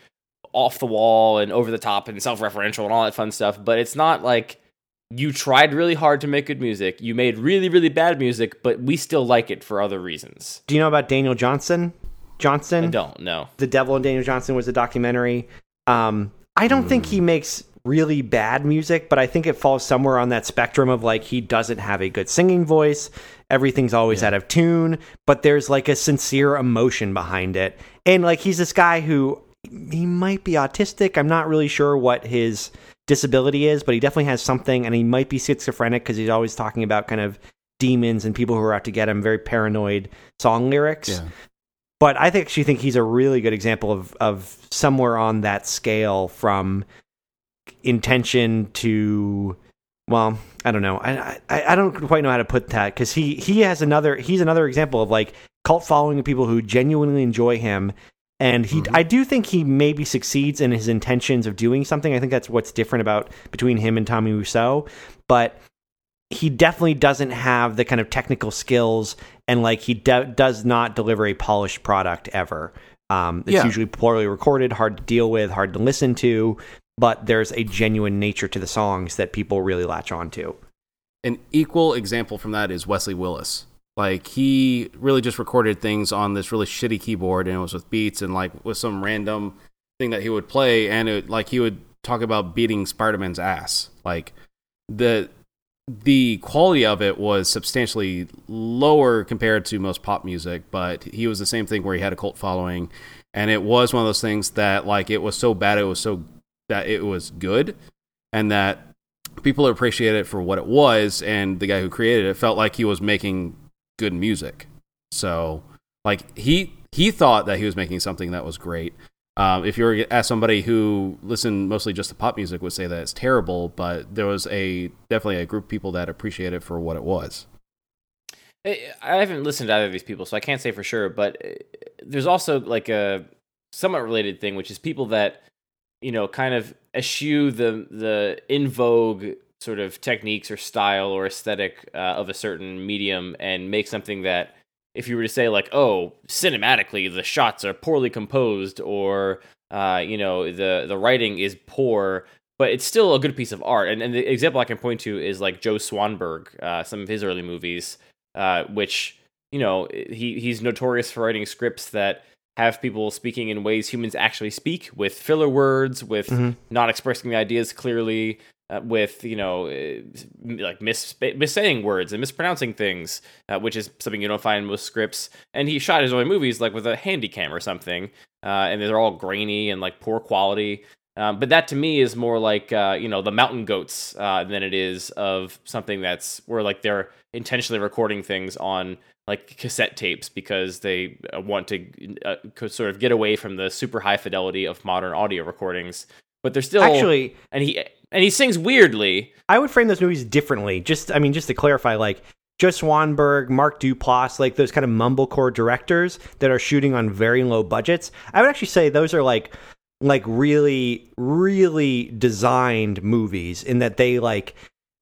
[SPEAKER 2] off the wall and over the top and self-referential and all that fun stuff. But it's not like you tried really hard to make good music. You made really really bad music, but we still like it for other reasons.
[SPEAKER 1] do you know about Daniel Johnston? Johnston,
[SPEAKER 2] I don't know.
[SPEAKER 1] The Devil and Daniel Johnston was a documentary. Um, I don't think he makes really bad music, but I think it falls somewhere on that spectrum of like he doesn't have a good singing voice everything's always out of tune, but there's like a sincere emotion behind it. And like he's this guy who he might be autistic. I'm not really sure what his disability is, but he definitely has something, and he might be schizophrenic because he's always talking about kind of demons and people who are out to get him, very paranoid song lyrics.
[SPEAKER 4] Yeah.
[SPEAKER 1] But I actually think he's a really good example of of somewhere on that scale from intention to well, I don't know. I I, I don't quite know how to put that because he he has another he's another example of like cult following of people who genuinely enjoy him. And he, I do think he maybe succeeds in his intentions of doing something. I think that's what's different about between him and Tommy Wiseau But he definitely doesn't have the kind of technical skills, and like he de- does not deliver a polished product ever. Um, it's
[SPEAKER 4] Yeah.
[SPEAKER 1] usually poorly recorded, hard to deal with, hard to listen to, but there's a genuine nature to the songs that people really latch on to.
[SPEAKER 4] An equal example from that is Wesley Willis. Like he really just recorded things on this really shitty keyboard, and it was with beats and like with some random thing that he would play, and it like he would talk about beating Spider Man's ass. Like the the quality of it was substantially lower compared to most pop music, but he was the same thing where he had a cult following, and it was one of those things that like it was so bad, it was so that it was good, and that people appreciated it for what it was, and the guy who created it felt like he was making good music. So like he he thought that he was making something that was great. Um, if you were ask somebody who listened mostly just to pop music, would say that it's terrible, but there was a definitely a group of people that appreciated it for what it was.
[SPEAKER 2] I I haven't listened to either of these people, so I can't say for sure. But uh, there's also like a somewhat related thing, which is people that you know kind of eschew the the in vogue sort of techniques or style or aesthetic uh, of a certain medium and make something that if you were to say like oh cinematically the shots are poorly composed or uh, you know the the writing is poor but it's still a good piece of art and, and the example i can point to is like joe swanberg uh, some of his early movies uh, which you know he he's notorious for writing scripts that have people speaking in ways humans actually speak with filler words with
[SPEAKER 1] Mhm.
[SPEAKER 2] not expressing the ideas clearly uh, with you know uh, like mis missaying words and mispronouncing things uh, which is something you don't find in most scripts and he shot his early movies like with a handy cam or something uh, and they're all grainy and like poor quality um, but that to me is more like uh, you know the mountain goats uh, than it is of something that's where like they're intentionally recording things on like cassette tapes because they want to uh, sort of get away from the super high fidelity of modern audio recordings. But they're still
[SPEAKER 1] Actually,
[SPEAKER 2] and he and he sings weirdly.
[SPEAKER 1] I would frame those movies differently. Just, I mean, just to clarify, like Joe Swanberg, Mark Duplass, like those kind of mumblecore directors that are shooting on very low budgets. I would actually say those are like, like really, really designed movies in that they like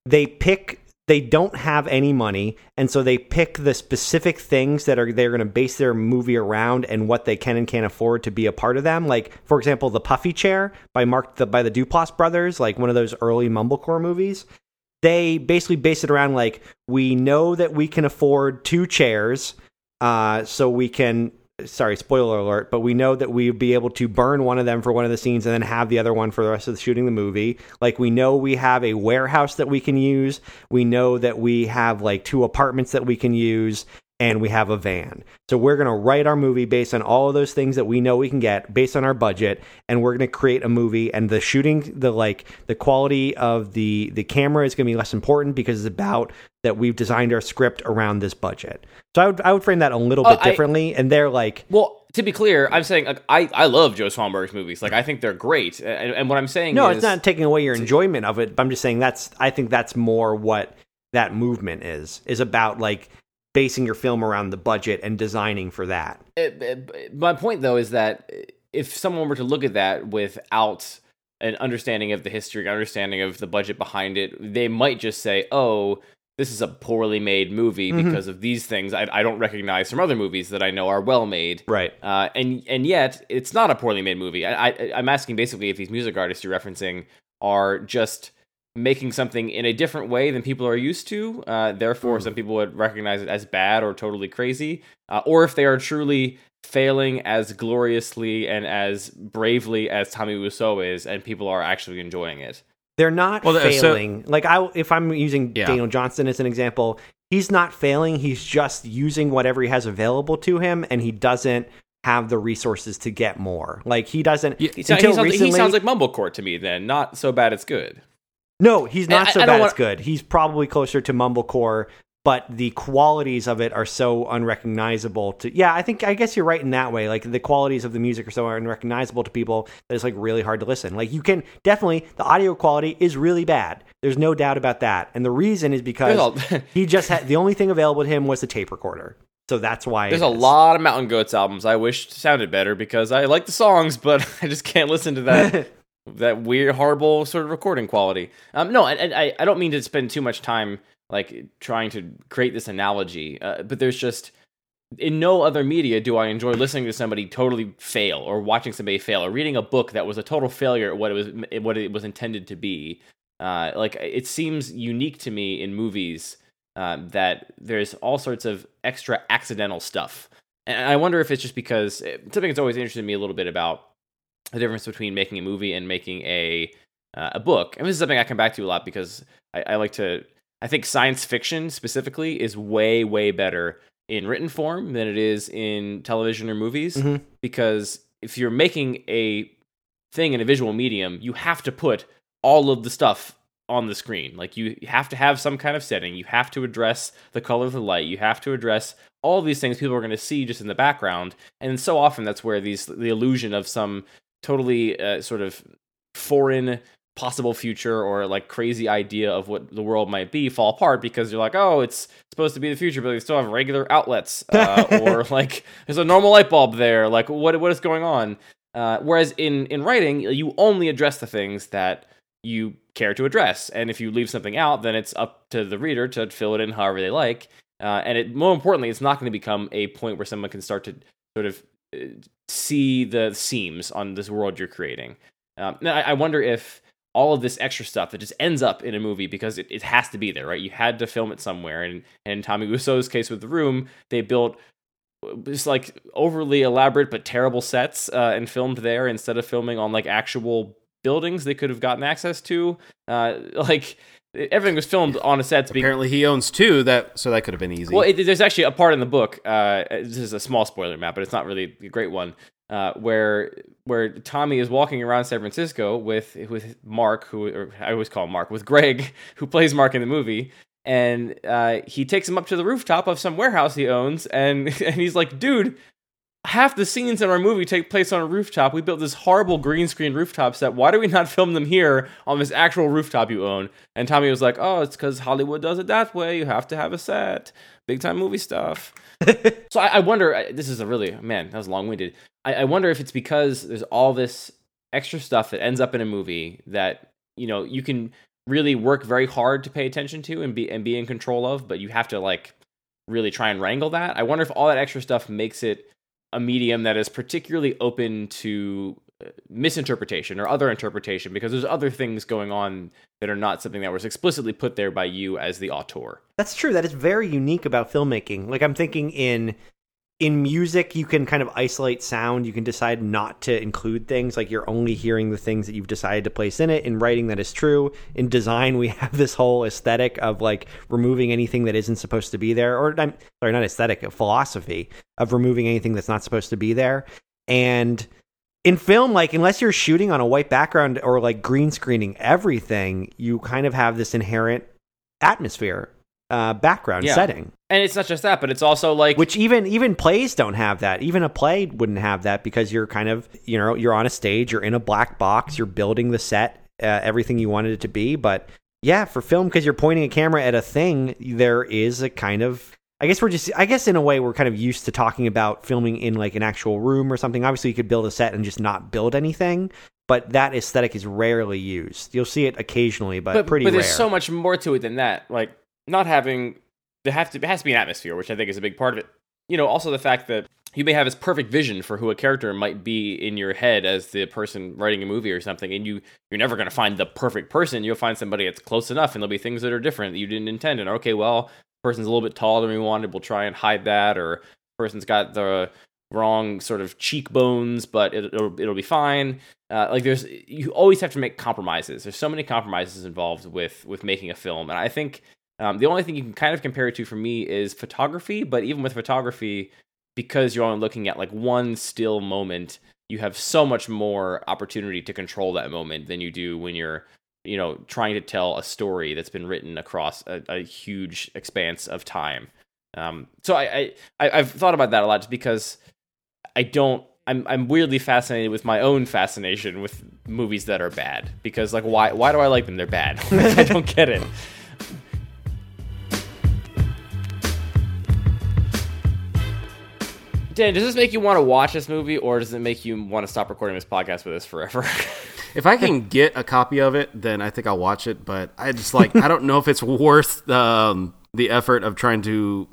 [SPEAKER 1] they pick. They don't have any money, and so they pick the specific things that are they're going to base their movie around and what they can and can't afford to be a part of them. Like, for example, the Puffy Chair by Mark the by the Duplass brothers, like one of those early mumblecore movies they basically base it around like we know that we can afford two chairs uh, so we can sorry spoiler alert but we know that we'd be able to burn one of them for one of the scenes and then have the other one for the rest of the shooting the movie. Like we know we have a warehouse that we can use. We know that we have like two apartments that we can use and we have a van. So we're going to write our movie based on all of those things that we know we can get based on our budget and we're going to create a movie and the shooting the like the quality of the the camera is going to be less important because it's about that we've designed our script around this budget. So I would I would frame that a little
[SPEAKER 2] Oh,
[SPEAKER 1] bit
[SPEAKER 2] I-
[SPEAKER 1] differently and they're like
[SPEAKER 2] Well, to be clear, I'm saying like, I I love Joe Swanberg's movies. Like I think they're great. And, and what I'm saying
[SPEAKER 1] no,
[SPEAKER 2] is
[SPEAKER 1] it's not taking away your enjoyment of it, but I'm just saying that's I think that's more what that movement is is about like basing your film around the budget and designing for that.
[SPEAKER 2] it- it- my point though is that if someone were to look at that without an understanding of the history, understanding of the budget behind it, they might just say, "Oh, this is a poorly made movie
[SPEAKER 1] Mhm.
[SPEAKER 2] because of these things I, I don't recognize from other movies that I know are well made."
[SPEAKER 1] Right.
[SPEAKER 2] Uh, and and yet it's not a poorly made movie. I, I I'm asking basically if these music artists you're referencing are just making something in a different way than people are used to. Uh, therefore, some people would recognize it as bad or totally crazy, uh, or if they are truly failing as gloriously and as bravely as Tommy Wiseau is, and people are actually enjoying it.
[SPEAKER 1] They're not
[SPEAKER 4] Well, uh, so-
[SPEAKER 1] failing. like I, if I'm using
[SPEAKER 4] Yeah.
[SPEAKER 1] Daniel Johnston as an example, he's not failing. He's just using whatever he has available to him, and he doesn't have the resources to get more. Like he doesn't.
[SPEAKER 2] He,
[SPEAKER 1] until
[SPEAKER 2] he, sounds,
[SPEAKER 1] recently,
[SPEAKER 2] he sounds like mumblecore to me. Then not so bad. It's good.
[SPEAKER 1] No, he's not
[SPEAKER 2] I-
[SPEAKER 1] so
[SPEAKER 2] I don't
[SPEAKER 1] bad.
[SPEAKER 2] wanna-
[SPEAKER 1] It's good. He's probably closer to mumblecore, but the qualities of it are so unrecognizable. To yeah, I think I guess you're right in that way. Like the qualities of the music are so unrecognizable to people that it's like really hard to listen. Like you can definitely the audio quality is really bad. There's no doubt about that, and the reason is because
[SPEAKER 2] There's a-
[SPEAKER 1] he just had the only thing available to him was the tape recorder. So that's why
[SPEAKER 2] There's a lot of Mountain Goats albums I wish sounded better because I like the songs, but I just can't listen to that that weird, horrible sort of recording quality. Um, no, and I I don't mean to spend too much time like trying to create this analogy, uh, but there's just in no other media do I enjoy listening to somebody totally fail or watching somebody fail or reading a book that was a total failure at what it was what it was intended to be. Uh, like it seems unique to me in movies um, that there's all sorts of extra accidental stuff, and I wonder if it's just because eh, something that's always interested me a little bit about the difference between making a movie and making a uh, a book. And this is something I come back to a lot because I, I like to. I think science fiction specifically is way way better in written form than it is in television or movies
[SPEAKER 1] Mhm.
[SPEAKER 2] because if you're making a thing in a visual medium, you have to put all of the stuff on the screen. Like you have to have some kind of setting. You have to address the color of the light. You have to address all these things people are going to see just in the background. And so often that's where these the illusion of some totally uh, sort of foreign possible future or like crazy idea of what the world might be fall apart because you're like, oh, it's supposed to be the future, but they still have regular outlets, uh, or like there's a normal light bulb there. Like what what is going on? Uh, whereas in in writing, you only address the things that you care to address, and if you leave something out, then it's up to the reader to fill it in however they like. Uh, and it, more importantly, it's not going to become a point where someone can start to sort of uh, see the seams on this world you're creating. Um, I, I wonder if all of this extra stuff that just ends up in a movie because it, it has to be there, right? You had to film it somewhere. And, and in Tommy Wiseau's case with The Room, they built just like overly elaborate but terrible sets uh, and filmed there instead of filming on like actual buildings they could have gotten access to. Uh, like everything was filmed on a set. to be-
[SPEAKER 4] Apparently, he owns two. That so that could have been easy.
[SPEAKER 2] well, it, there's actually a part in the book. Uh, this is a small spoiler, Matt, but it's not really a great one. Uh, where where Tommy is walking around San Francisco with with Mark, who or I always call Mark, with Greg, who plays Mark in the movie, and uh, he takes him up to the rooftop of some warehouse he owns, and and he's like, dude. Half the scenes in our movie take place on a rooftop. We built this horrible green screen rooftop set. Why do we not film them here on this actual rooftop you own? And Tommy was like, "Oh, it's because Hollywood does it that way. You have to have a set, big time movie stuff." so I, I wonder. I- This is a really man. That was long winded. I, I wonder if it's because there's all this extra stuff that ends up in a movie that you know you can really work very hard to pay attention to and be and be in control of, but you have to like really try and wrangle that. I wonder if all that extra stuff makes it a medium that is particularly open to uh, misinterpretation or other interpretation because there's other things going on that are not something that was explicitly put there by you as the auteur.
[SPEAKER 1] That's true. That is very unique about filmmaking. Like I'm thinking in in music, you can kind of isolate sound. You can decide not to include things. Like you're only hearing the things that you've decided to place in it. In writing, that is true. In design, we have this whole aesthetic of like removing anything that isn't supposed to be there, or I'm sorry, not aesthetic, a philosophy of removing anything that's not supposed to be there. And in film, like unless you're shooting on a white background or like green screening everything, you kind of have this inherent atmosphere, uh, background
[SPEAKER 2] Yeah.
[SPEAKER 1] setting
[SPEAKER 2] And it's not just that, but it's also like
[SPEAKER 1] which even even plays don't have that. Even a play wouldn't have that because you're kind of you know you're on a stage you're in a black box you're building the set uh, everything you wanted it to be. But yeah for film because you're pointing a camera at a thing there is a kind of i guess we're just i guess in a way we're kind of used to talking about filming in like an actual room or something. Obviously you could build a set and just not build anything but that aesthetic is rarely used. You'll see it occasionally but,
[SPEAKER 2] but,
[SPEAKER 1] pretty
[SPEAKER 2] but
[SPEAKER 1] rare.
[SPEAKER 2] there's so much more to it than that. Like not having there to it has to be an atmosphere, which I think is a big part of it. You know, also the fact that you may have this perfect vision for who a character might be in your head as the person writing a movie or something, and you you're never going to find the perfect person. You'll find somebody that's close enough, and there'll be things that are different that you didn't intend. And okay, well, person's a little bit taller than we wanted. We'll try and hide that, or person's got the wrong sort of cheekbones, but it, it'll it'll be fine. Uh, like there's you always have to make compromises. There's so many compromises involved with with making a film, and I think Um, the only thing you can kind of compare it to for me is photography, but even with photography, because you're only looking at like one still moment, you have so much more opportunity to control that moment than you do when you're you know trying to tell a story that's been written across a, a huge expanse of time um, so I, I i've thought about that a lot just because i don't I'm I'm weirdly fascinated with my own fascination with movies that are bad because like why why do I like them? They're bad. I don't get it. Dan, does this make you want to watch this movie, or does it make you want to stop recording this podcast with us forever?
[SPEAKER 4] If I can get a copy of it, then I think I'll watch it. But I just like I don't know if it's worth um, the effort of trying to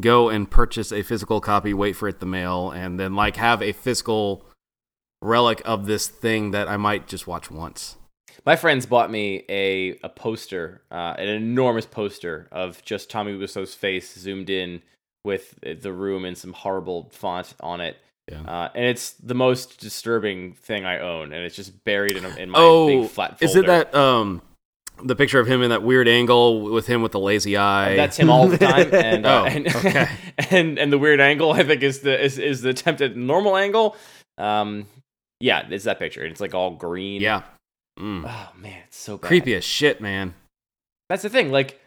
[SPEAKER 4] go and purchase a physical copy, wait for it to mail, and then like have a physical relic of this thing that I might just watch once.
[SPEAKER 2] My friends bought me a a poster, uh, an enormous poster of just Tommy Wiseau's face zoomed in with the room and some horrible font on it.
[SPEAKER 4] Yeah.
[SPEAKER 2] Uh, and it's the most disturbing thing I own, and it's just buried in, in my
[SPEAKER 4] oh,
[SPEAKER 2] big flat folder.
[SPEAKER 4] is it that um the picture of him in that weird angle with him with the lazy eye?
[SPEAKER 2] That's him all the time, and uh,
[SPEAKER 4] Oh,
[SPEAKER 2] and,
[SPEAKER 4] okay.
[SPEAKER 2] and and the weird angle I think is the is, is the attempted normal angle. Um, yeah, it's that picture. It's like all green.
[SPEAKER 4] yeah. Mm.
[SPEAKER 2] Oh man, it's so bad.
[SPEAKER 4] Creepy as shit, man.
[SPEAKER 2] That's the thing. Like,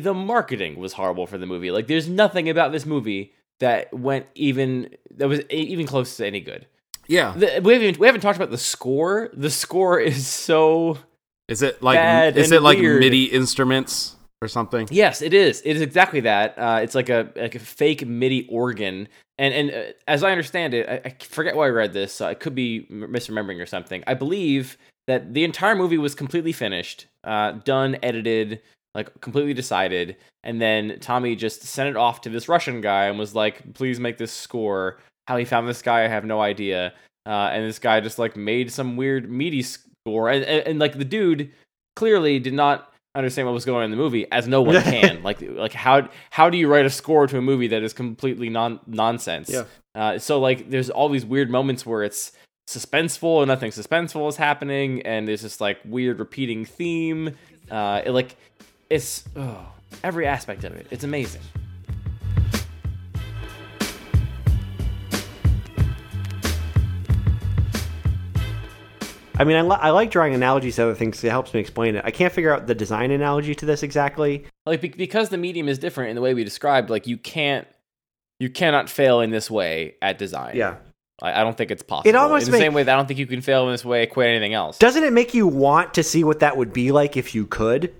[SPEAKER 2] the marketing was horrible for the movie. Like, there's nothing about this movie that went even that was even close to any good.
[SPEAKER 4] Yeah.
[SPEAKER 2] The, we haven't we haven't talked about the score. The score is so
[SPEAKER 4] Is it like is it like
[SPEAKER 2] weird.
[SPEAKER 4] MIDI instruments or something?
[SPEAKER 2] Yes, it is. It is exactly that. Uh, it's like a like a fake MIDI organ, and and uh, as I understand it, I, I forget why I read this. So I could be misremembering or something. I believe that the entire movie was completely finished, uh, done, edited, like completely decided, and then Tommy just sent it off to this Russian guy and was like, "Please make this score." How he found this guy, I have no idea. Uh, and this guy just like made some weird MIDI score, and, and, and like the dude clearly did not understand what was going on in the movie as no one can like like how how do you write a score to a movie that is completely non nonsense
[SPEAKER 1] Yeah.
[SPEAKER 2] uh, so like there's all these weird moments where it's suspenseful and nothing suspenseful is happening and there's this like weird repeating theme uh it, like it's oh, every aspect of it it's amazing
[SPEAKER 1] I mean, I, li- I like drawing analogies to other things. it helps me explain it. I can't figure out the design analogy to this exactly.
[SPEAKER 2] like be- because the medium is different in the way we described like you can't you cannot fail in this way at design
[SPEAKER 1] Yeah.
[SPEAKER 2] I, I don't think it's possible.
[SPEAKER 1] It almost
[SPEAKER 2] in the
[SPEAKER 1] make-
[SPEAKER 2] same way that I don't think you can fail in this way quit anything else.
[SPEAKER 1] Doesn't it make you want to see what that would be like if you could?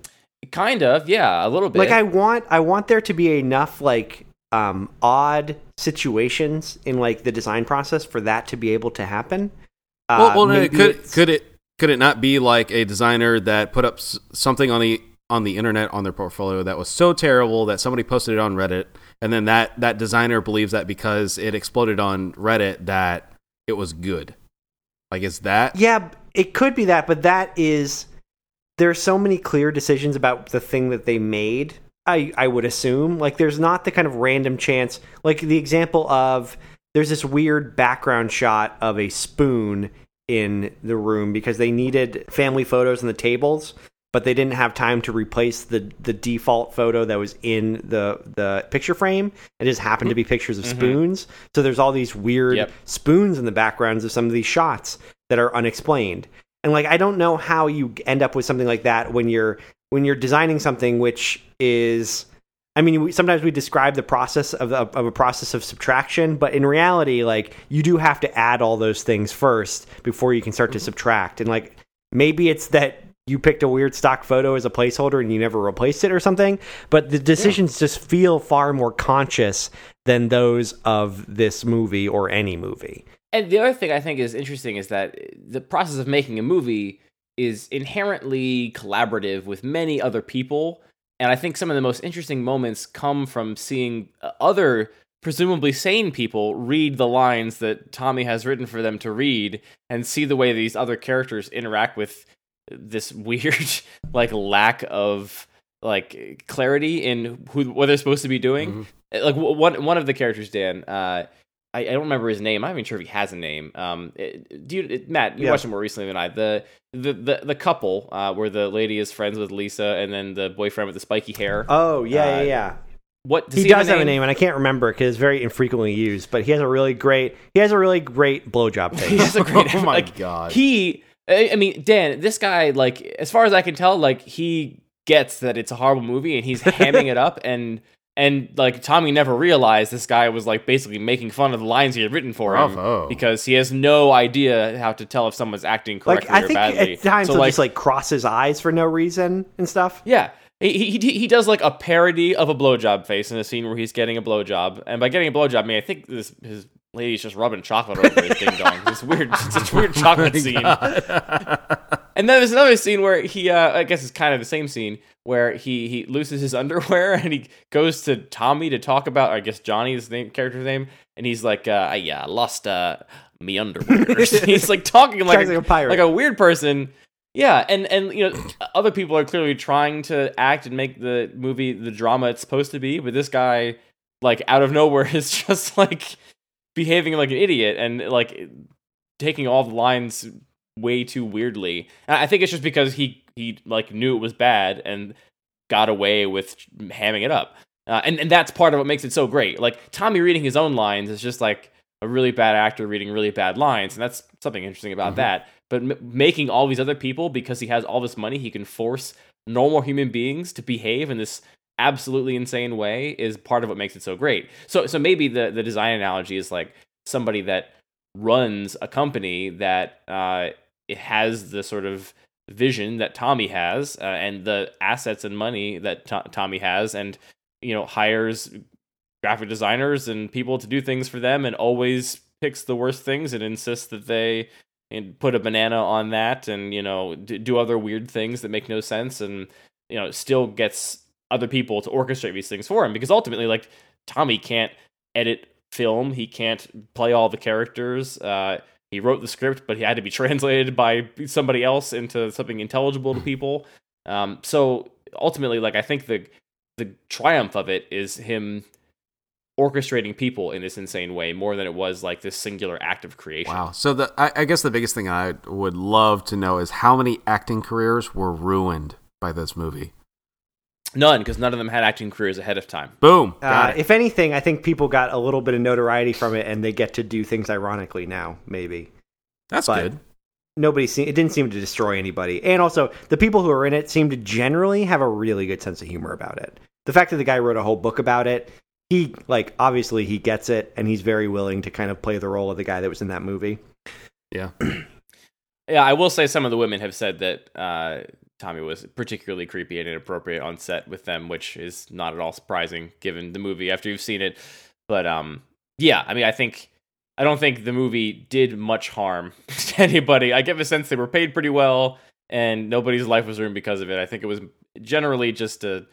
[SPEAKER 2] Kind of, yeah, a little bit.
[SPEAKER 1] Like I want I want there to be enough like um odd situations in like the design process for that to be able to happen.
[SPEAKER 4] well,
[SPEAKER 1] Uh,
[SPEAKER 4] well no, could could it could it not be like a designer that put up s- something on the on the internet on their portfolio that was so terrible that somebody posted it on Reddit, and then that that designer believes that because it exploded on Reddit that it was good. Like, is that
[SPEAKER 1] Yeah, it could be that, but that is there are so many clear decisions about the thing that they made. I I would assume. Like there's not the kind of random chance. Like the example of there's this weird background shot of a spoon in the room because they needed family photos on the tables but they didn't have time to replace the the default photo that was in the the picture frame. It just happened to be pictures of mm-hmm. spoons. So there's all these weird
[SPEAKER 2] Yep.
[SPEAKER 1] spoons in the backgrounds of some of these shots that are unexplained and like i don't know how you end up with something like that when you're when you're designing something which is I mean, we, sometimes we describe the process of, of, of a process of subtraction, but in reality, like you do have to add all those things first before you can start to mm-hmm. subtract. And like maybe it's that you picked a weird stock photo as a placeholder and you never replaced it or something, but the decisions just feel far more conscious than those of this movie or any movie.
[SPEAKER 2] And the other thing I think is interesting is that the process of making a movie is inherently collaborative with many other people, and I think some of the most interesting moments come from seeing uh, other presumably sane people read the lines that Tommy has written for them to read and see the way these other characters interact with this weird like lack of like clarity in who what they're supposed to be doing. Like w- one one of the characters, Dan, uh, I, I don't remember his name. I'm not even sure if he has a name. Um, it, dude, it, Matt, you
[SPEAKER 1] Yeah.
[SPEAKER 2] watched it more recently than I. The the the, the couple uh, where the lady is friends with Lisa, and then the boyfriend with the spiky hair.
[SPEAKER 1] Oh yeah,
[SPEAKER 2] Uh,
[SPEAKER 1] yeah, yeah.
[SPEAKER 2] what does
[SPEAKER 1] He,
[SPEAKER 2] he, have
[SPEAKER 1] does have a name, and I can't remember because it's very infrequently used. But he has a really great. He has a really great blowjob
[SPEAKER 2] He
[SPEAKER 1] face.
[SPEAKER 2] has a great.
[SPEAKER 4] Oh my
[SPEAKER 2] like,
[SPEAKER 4] God.
[SPEAKER 2] He, I I mean, Dan, this guy, like, as far as I can tell, like, he gets that it's a horrible movie, and he's hamming it up, and and like Tommy never realized this guy was like basically making fun of the lines he had written for
[SPEAKER 4] Bravo.
[SPEAKER 2] him because he has no idea how to tell if someone's acting correctly
[SPEAKER 1] like I
[SPEAKER 2] or
[SPEAKER 1] think
[SPEAKER 2] badly.
[SPEAKER 1] at times
[SPEAKER 2] So,
[SPEAKER 1] he'll
[SPEAKER 2] like,
[SPEAKER 1] just like cross his eyes for no reason and stuff.
[SPEAKER 2] Yeah. He, he, he does like a parody of a blowjob face in a scene where he's getting a blowjob. And by getting a blowjob, I mean, I think this his lady's just rubbing chocolate over his ding dong. It's weird. It's such a weird chocolate scene. And then there's another scene where he, uh, I guess it's kind of the same scene where he he loses his underwear and he goes to Tommy to talk about, I guess Johnny's name, character's name, and he's like, uh, yeah, lost uh, me underwear. he's like talking like
[SPEAKER 1] like a pirate.
[SPEAKER 2] like a weird person. Yeah, and and you know, other people are clearly trying to act and make the movie the drama it's supposed to be, but this guy, like out of nowhere, is just like behaving like an idiot and like taking all the lines way too weirdly. And I think it's just because he he like knew it was bad and got away with hamming it up. Uh, and and that's part of what makes it so great. Like Tommy reading his own lines is just like a really bad actor reading really bad lines, and that's something interesting about that. But m- making all these other people because he has all this money, he can force normal human beings to behave in this absolutely insane way is part of what makes it so great. So so maybe the the design analogy is like somebody that runs a company that uh, it has the sort of vision that Tommy has uh, and the assets and money that To- Tommy has, and you know hires graphic designers and people to do things for them, and always picks the worst things and insists that they and put a banana on that, and you know do other weird things that make no sense, and you know still gets other people to orchestrate these things for him because ultimately, like Tommy can't edit film, he can't play all the characters. Uh, he wrote the script, but he had to be translated by somebody else into something intelligible to people. Um, so ultimately, like I think the the triumph of it is him orchestrating people in this insane way more than it was like this singular act of creation.
[SPEAKER 4] Wow. So the I, I guess the biggest thing I would love to know is how many acting careers were ruined by this movie.
[SPEAKER 2] None, because none of them had acting careers ahead of time.
[SPEAKER 4] Boom.
[SPEAKER 1] Uh,
[SPEAKER 4] it.
[SPEAKER 1] if anything, I think people got a little bit of notoriety from it, and they get to do things ironically now. Maybe
[SPEAKER 4] That's
[SPEAKER 1] but-
[SPEAKER 4] good.
[SPEAKER 1] nobody. Se- it didn't seem to destroy anybody, and also the people who are in it seem to generally have a really good sense of humor about it. The fact that the guy wrote a whole book about it, he like obviously he gets it, and he's very willing to kind of play the role of the guy that was in that movie.
[SPEAKER 4] Yeah.
[SPEAKER 2] Yeah, I will say some of the women have said that uh, Tommy was particularly creepy and inappropriate on set with them, which is not at all surprising given the movie after you've seen it. But um, yeah, I mean, I think I don't think the movie did much harm to anybody. I get the sense they were paid pretty well, and nobody's life was ruined because of it. I think it was generally just a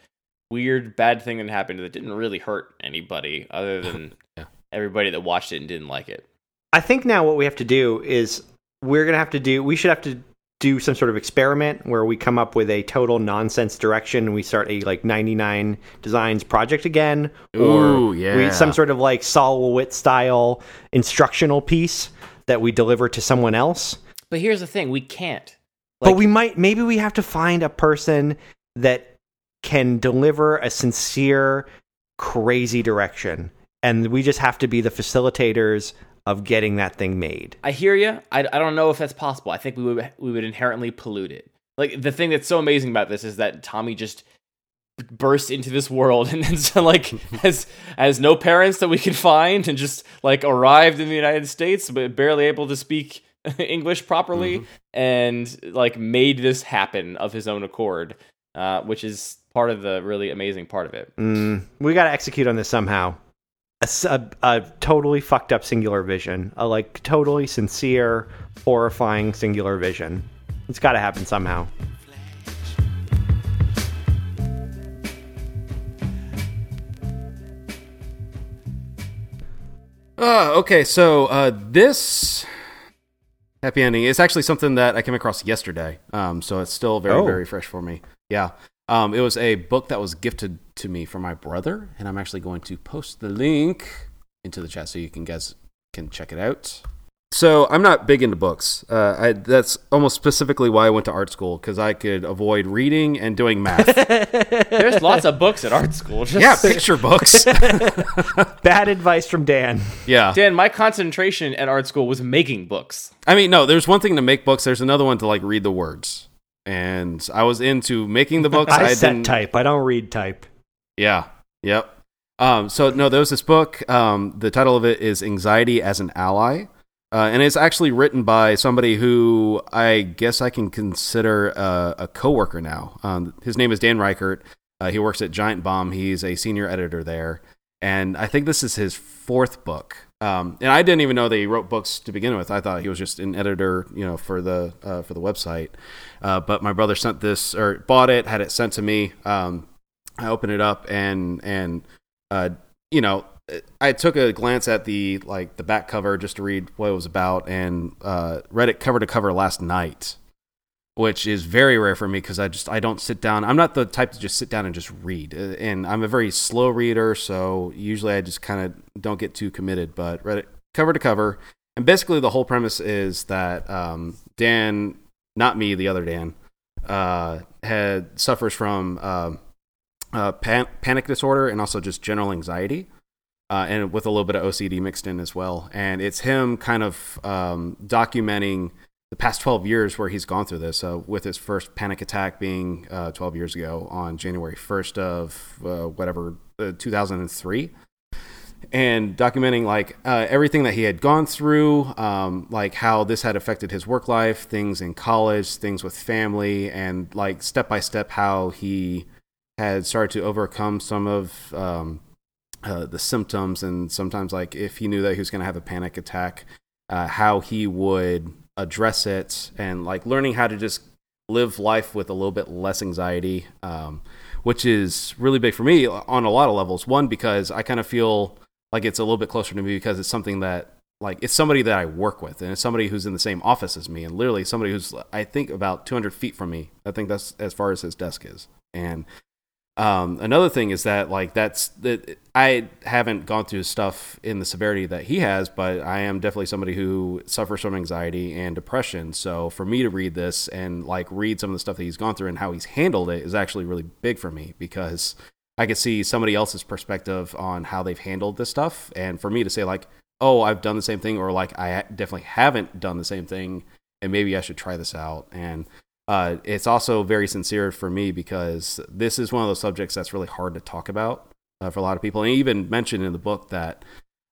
[SPEAKER 2] weird, bad thing that happened that didn't really hurt anybody, other than
[SPEAKER 4] Yeah.
[SPEAKER 2] everybody that watched it and didn't like it.
[SPEAKER 1] I think now what we have to do is we're gonna have to do. We should have to do some sort of experiment where we come up with a total nonsense direction and we start a like 99 designs project again or
[SPEAKER 4] yeah.
[SPEAKER 1] we, some sort of like Sol LeWitt style instructional piece that we deliver to someone else
[SPEAKER 2] But here's the thing: we can't.
[SPEAKER 1] but we might maybe we have to find a person that can deliver a sincere crazy direction and we just have to be the facilitators of getting that thing made
[SPEAKER 2] I hear you. I, I don't know if that's possible. I think we would we would inherently pollute it. Like the thing that's so amazing about this is that Tommy just burst into this world and then so like has has no parents that we can find and just like arrived in the United States but barely able to speak English properly and like made this happen of his own accord, uh, which is part of the really amazing part of it.
[SPEAKER 1] Mm, we got to execute on this somehow. A, a- a totally fucked up singular vision, a like totally sincere, horrifying singular vision. It's got to happen somehow.
[SPEAKER 4] Uh, okay, so uh, this happy ending is actually something that I came across yesterday. Um, so it's still very,
[SPEAKER 1] Oh.
[SPEAKER 4] very fresh for me. Yeah. Um, it was a book that was gifted to me from my brother, and I'm actually going to post the link into the chat so you can guys can check it out. So I'm not big into books. Uh, I, that's almost specifically why I went to art school because I could avoid reading and doing math.
[SPEAKER 2] There's lots of books at art school. Just
[SPEAKER 4] yeah, picture books.
[SPEAKER 1] Bad advice from Dan.
[SPEAKER 4] yeah.
[SPEAKER 2] Dan, my concentration at art school was making books.
[SPEAKER 4] I mean, no. There's one thing to make books. There's another one to like read the words. And I was into making the books.
[SPEAKER 1] I, set
[SPEAKER 4] didn't-
[SPEAKER 1] type. I don't read type.
[SPEAKER 4] Yeah. Yep. Um, so no, there was this book. Um, the title of it is "Anxiety as an Ally," uh, and it's actually written by somebody who I guess I can consider a, a coworker now. Um, his name is Dan Ryckert. Uh, he works at Giant Bomb. He's a senior editor there, and I think this is his fourth book. Um, and I didn't even know that he wrote books to begin with. I thought he was just an editor, you know, for the uh, for the website. Uh, but my brother sent this or bought it, had it sent to me. I opened it up and and uh, you know I took a glance at the like the back cover just to read what it was about and uh, read it cover to cover last night, which is very rare for me because I just I don't sit down. I'm not the type to just sit down and just read, Uh, and I'm a very slow reader, so usually I just kind of don't get too committed. But read it cover to cover, and basically the whole premise is that um, Dan, not me, the other Dan, uh, had suffers from. Um, uh, pan- panic disorder and also just general anxiety, uh, and with a little bit of OCD mixed in as well. And it's him kind of um, documenting the past 12 years where he's gone through this, uh, with his first panic attack being uh, 12 years ago on January 1st of uh, whatever, uh, 2003 and documenting like uh, everything that he had gone through, um, like how this had affected his work life, things in college, things with family, and like step by step how he had started to overcome some of um, uh, the symptoms, and sometimes like if he knew that he was going to have a panic attack, uh, how he would address it, and like learning how to just live life with a little bit less anxiety. Um, which is really big for me on a lot of levels. One, because I kind of feel like it's a little bit closer to me because it's something that like it's somebody that I work with and it's somebody who's in the same office as me and literally somebody who's I think about 200 feet from me. I think that's as far as his desk is. And um, another thing is that like that's that I haven't gone through stuff in the severity that he has, but I am definitely somebody who suffers from anxiety and depression. So for me to read this and like read some of the stuff that he's gone through and how he's handled it is actually really big for me because I could see somebody else's perspective on how they've handled this stuff, and for me to say like, "Oh, I've done the same thing," or like, "I definitely haven't done the same thing," and maybe I should try this out. And uh, it's also very sincere for me because this is one of those subjects that's really hard to talk about uh, for a lot of people. And even mentioned in the book that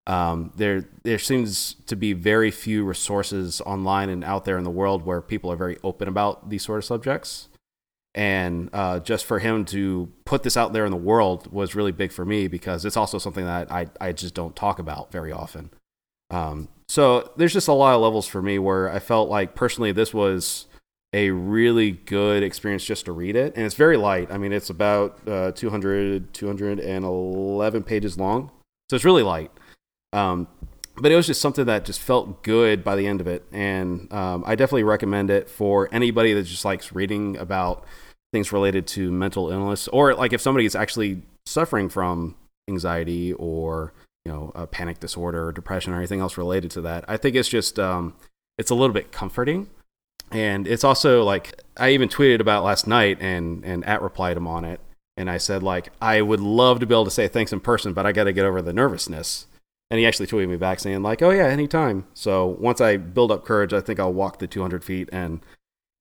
[SPEAKER 4] um, there there seems to be very few resources online and out there in the world where people are very open about these sort of subjects and uh, just for him to put this out there in the world was really big for me because it's also something that I, I just don't talk about very often. Um, so there's just a lot of levels for me where I felt like personally this was a really good experience just to read it. And it's very light. I mean, it's about uh, 200, 211 pages long. So it's really light. Um, but it was just something that just felt good by the end of it. And um, I definitely recommend it for anybody that just likes reading about things related to mental illness or like if somebody is actually suffering from anxiety or you know a panic disorder or depression or anything else related to that i think it's just um, it's a little bit comforting and it's also like i even tweeted about last night and and at replied him on it. And i said like i would love to be able to say thanks in person but i got to get over the nervousness. And he actually tweeted me back saying like oh yeah anytime. So once i build up courage i think i'll walk the 200 feet and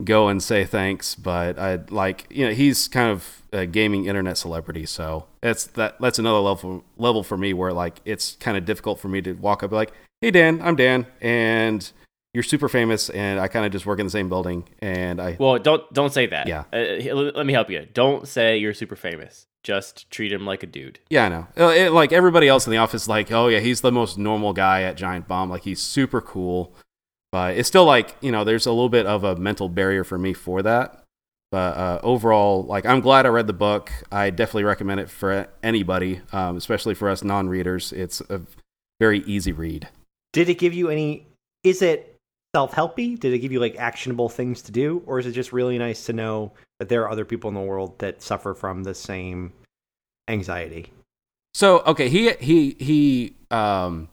[SPEAKER 4] go and say thanks. But i like you know he's kind of a gaming internet celebrity so that's that that's another level level for me where like it's kind of difficult for me to walk up like hey dan i'm dan. And you're super famous and i kind of just work in the same building and i
[SPEAKER 2] Well, don't don't say that.
[SPEAKER 4] Yeah.
[SPEAKER 2] Uh, let let me help you. Don't say you're super famous. Just treat him like a dude.
[SPEAKER 4] yeah i know Uh, it, like everybody else in the office like oh yeah he's the most normal guy at giant bomb like he's super cool but it's still like you know there's a little bit of a mental barrier for me for that but uh, overall like i'm glad i read the book i definitely recommend it for anybody um, especially for us non-readers it's a very easy read
[SPEAKER 1] Did it give you any? Is it self helpy? Did it give you like actionable things to do, or is it just really nice to know that there are other people in the world that suffer from the same anxiety?
[SPEAKER 4] So okay, he he he um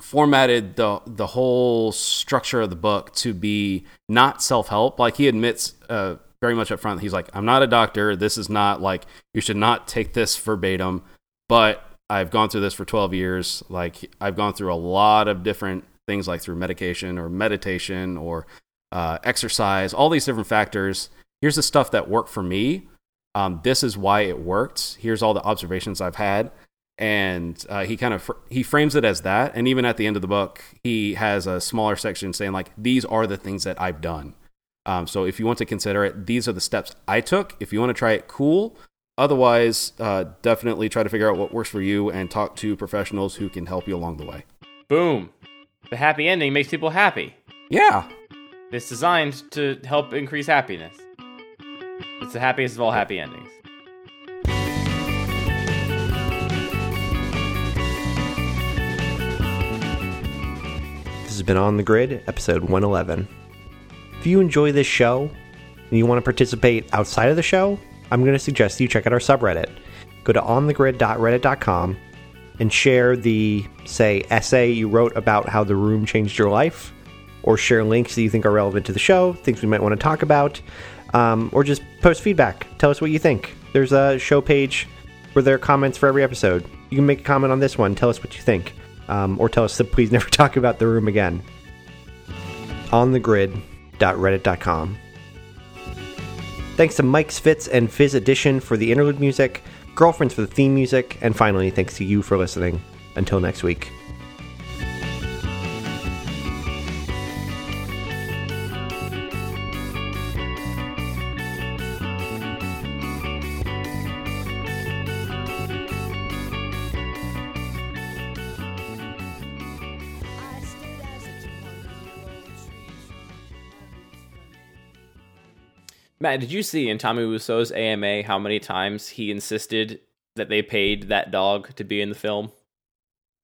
[SPEAKER 4] formatted the the whole structure of the book to be not self help. Like he admits uh, very much up front, he's like, "I'm not a doctor. This is not like you should not take this verbatim." But I've gone through this for 12 years. Like I've gone through a lot of different things, like through medication or meditation or uh, exercise, all these different factors. Here's the stuff that worked for me. Um, this is why it worked. Here's all the observations I've had and uh, he kind of fr- he frames it as that and even at the end of the book he has a smaller section saying like these are the things that i've done um, so if you want to consider it these are the steps i took if you want to try it cool otherwise uh, definitely try to figure out what works for you and talk to professionals who can help you along the way
[SPEAKER 2] Boom. The happy ending makes people happy.
[SPEAKER 4] yeah
[SPEAKER 2] It's designed to help increase happiness. It's the happiest of all happy endings.
[SPEAKER 1] This has been On the Grid, episode 111. If you enjoy this show and you want to participate outside of the show, I'm going to suggest you check out our subreddit. Go to onthegrid.reddit.com and share the, say, essay you wrote about how the room changed your life, or share links that you think are relevant to the show, things we might want to talk about, um, or just post feedback. Tell us what you think. There's a show page where there are comments for every episode. You can make a comment on this one, tell us what you think, um, or tell us to please never talk about the room again. onthegrid.reddit.com. Thanks to Mike's Fits and Fizz Edition for the interlude music, Girlfriends for the theme music, and finally, thanks to you for listening. Until next week.
[SPEAKER 2] Matt, did you see in Tommy Wiseau's AMA how many times he insisted that they paid that dog to be in the film?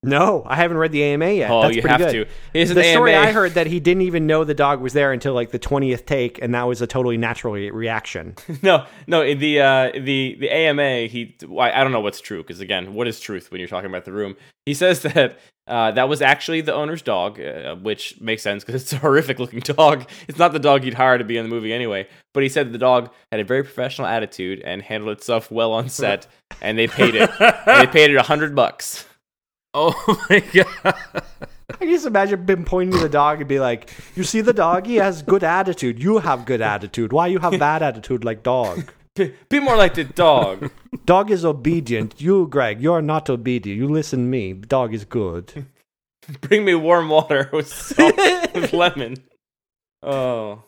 [SPEAKER 1] No, I haven't read the AMA yet.
[SPEAKER 2] Oh,
[SPEAKER 1] That's
[SPEAKER 2] you
[SPEAKER 1] pretty
[SPEAKER 2] have
[SPEAKER 1] good.
[SPEAKER 2] to. Here's
[SPEAKER 1] the story
[SPEAKER 2] AMA.
[SPEAKER 1] I heard that he didn't even know the dog was there until like the twentieth take, and that was a totally natural reaction.
[SPEAKER 2] no, no. The uh, the the AMA, he I, I don't know what's true because again, what is truth when you're talking about the room? He says that uh, that was actually the owner's dog, uh, which makes sense because it's a horrific looking dog. It's not the dog you'd hire to be in the movie anyway. But he said the dog had a very professional attitude and handled itself well on set, and they paid it. and they paid it a hundred bucks.
[SPEAKER 4] oh my god
[SPEAKER 1] I can just imagine him pointing to the dog and be like, "You see the dog? He has good attitude. You have good attitude. Why you have bad attitude like dog?
[SPEAKER 2] Be, be more like the dog.
[SPEAKER 1] Dog is obedient. You, Greg, you are not obedient. You listen me. Dog is good."
[SPEAKER 2] Bring me warm water with salt, with lemon. Oh,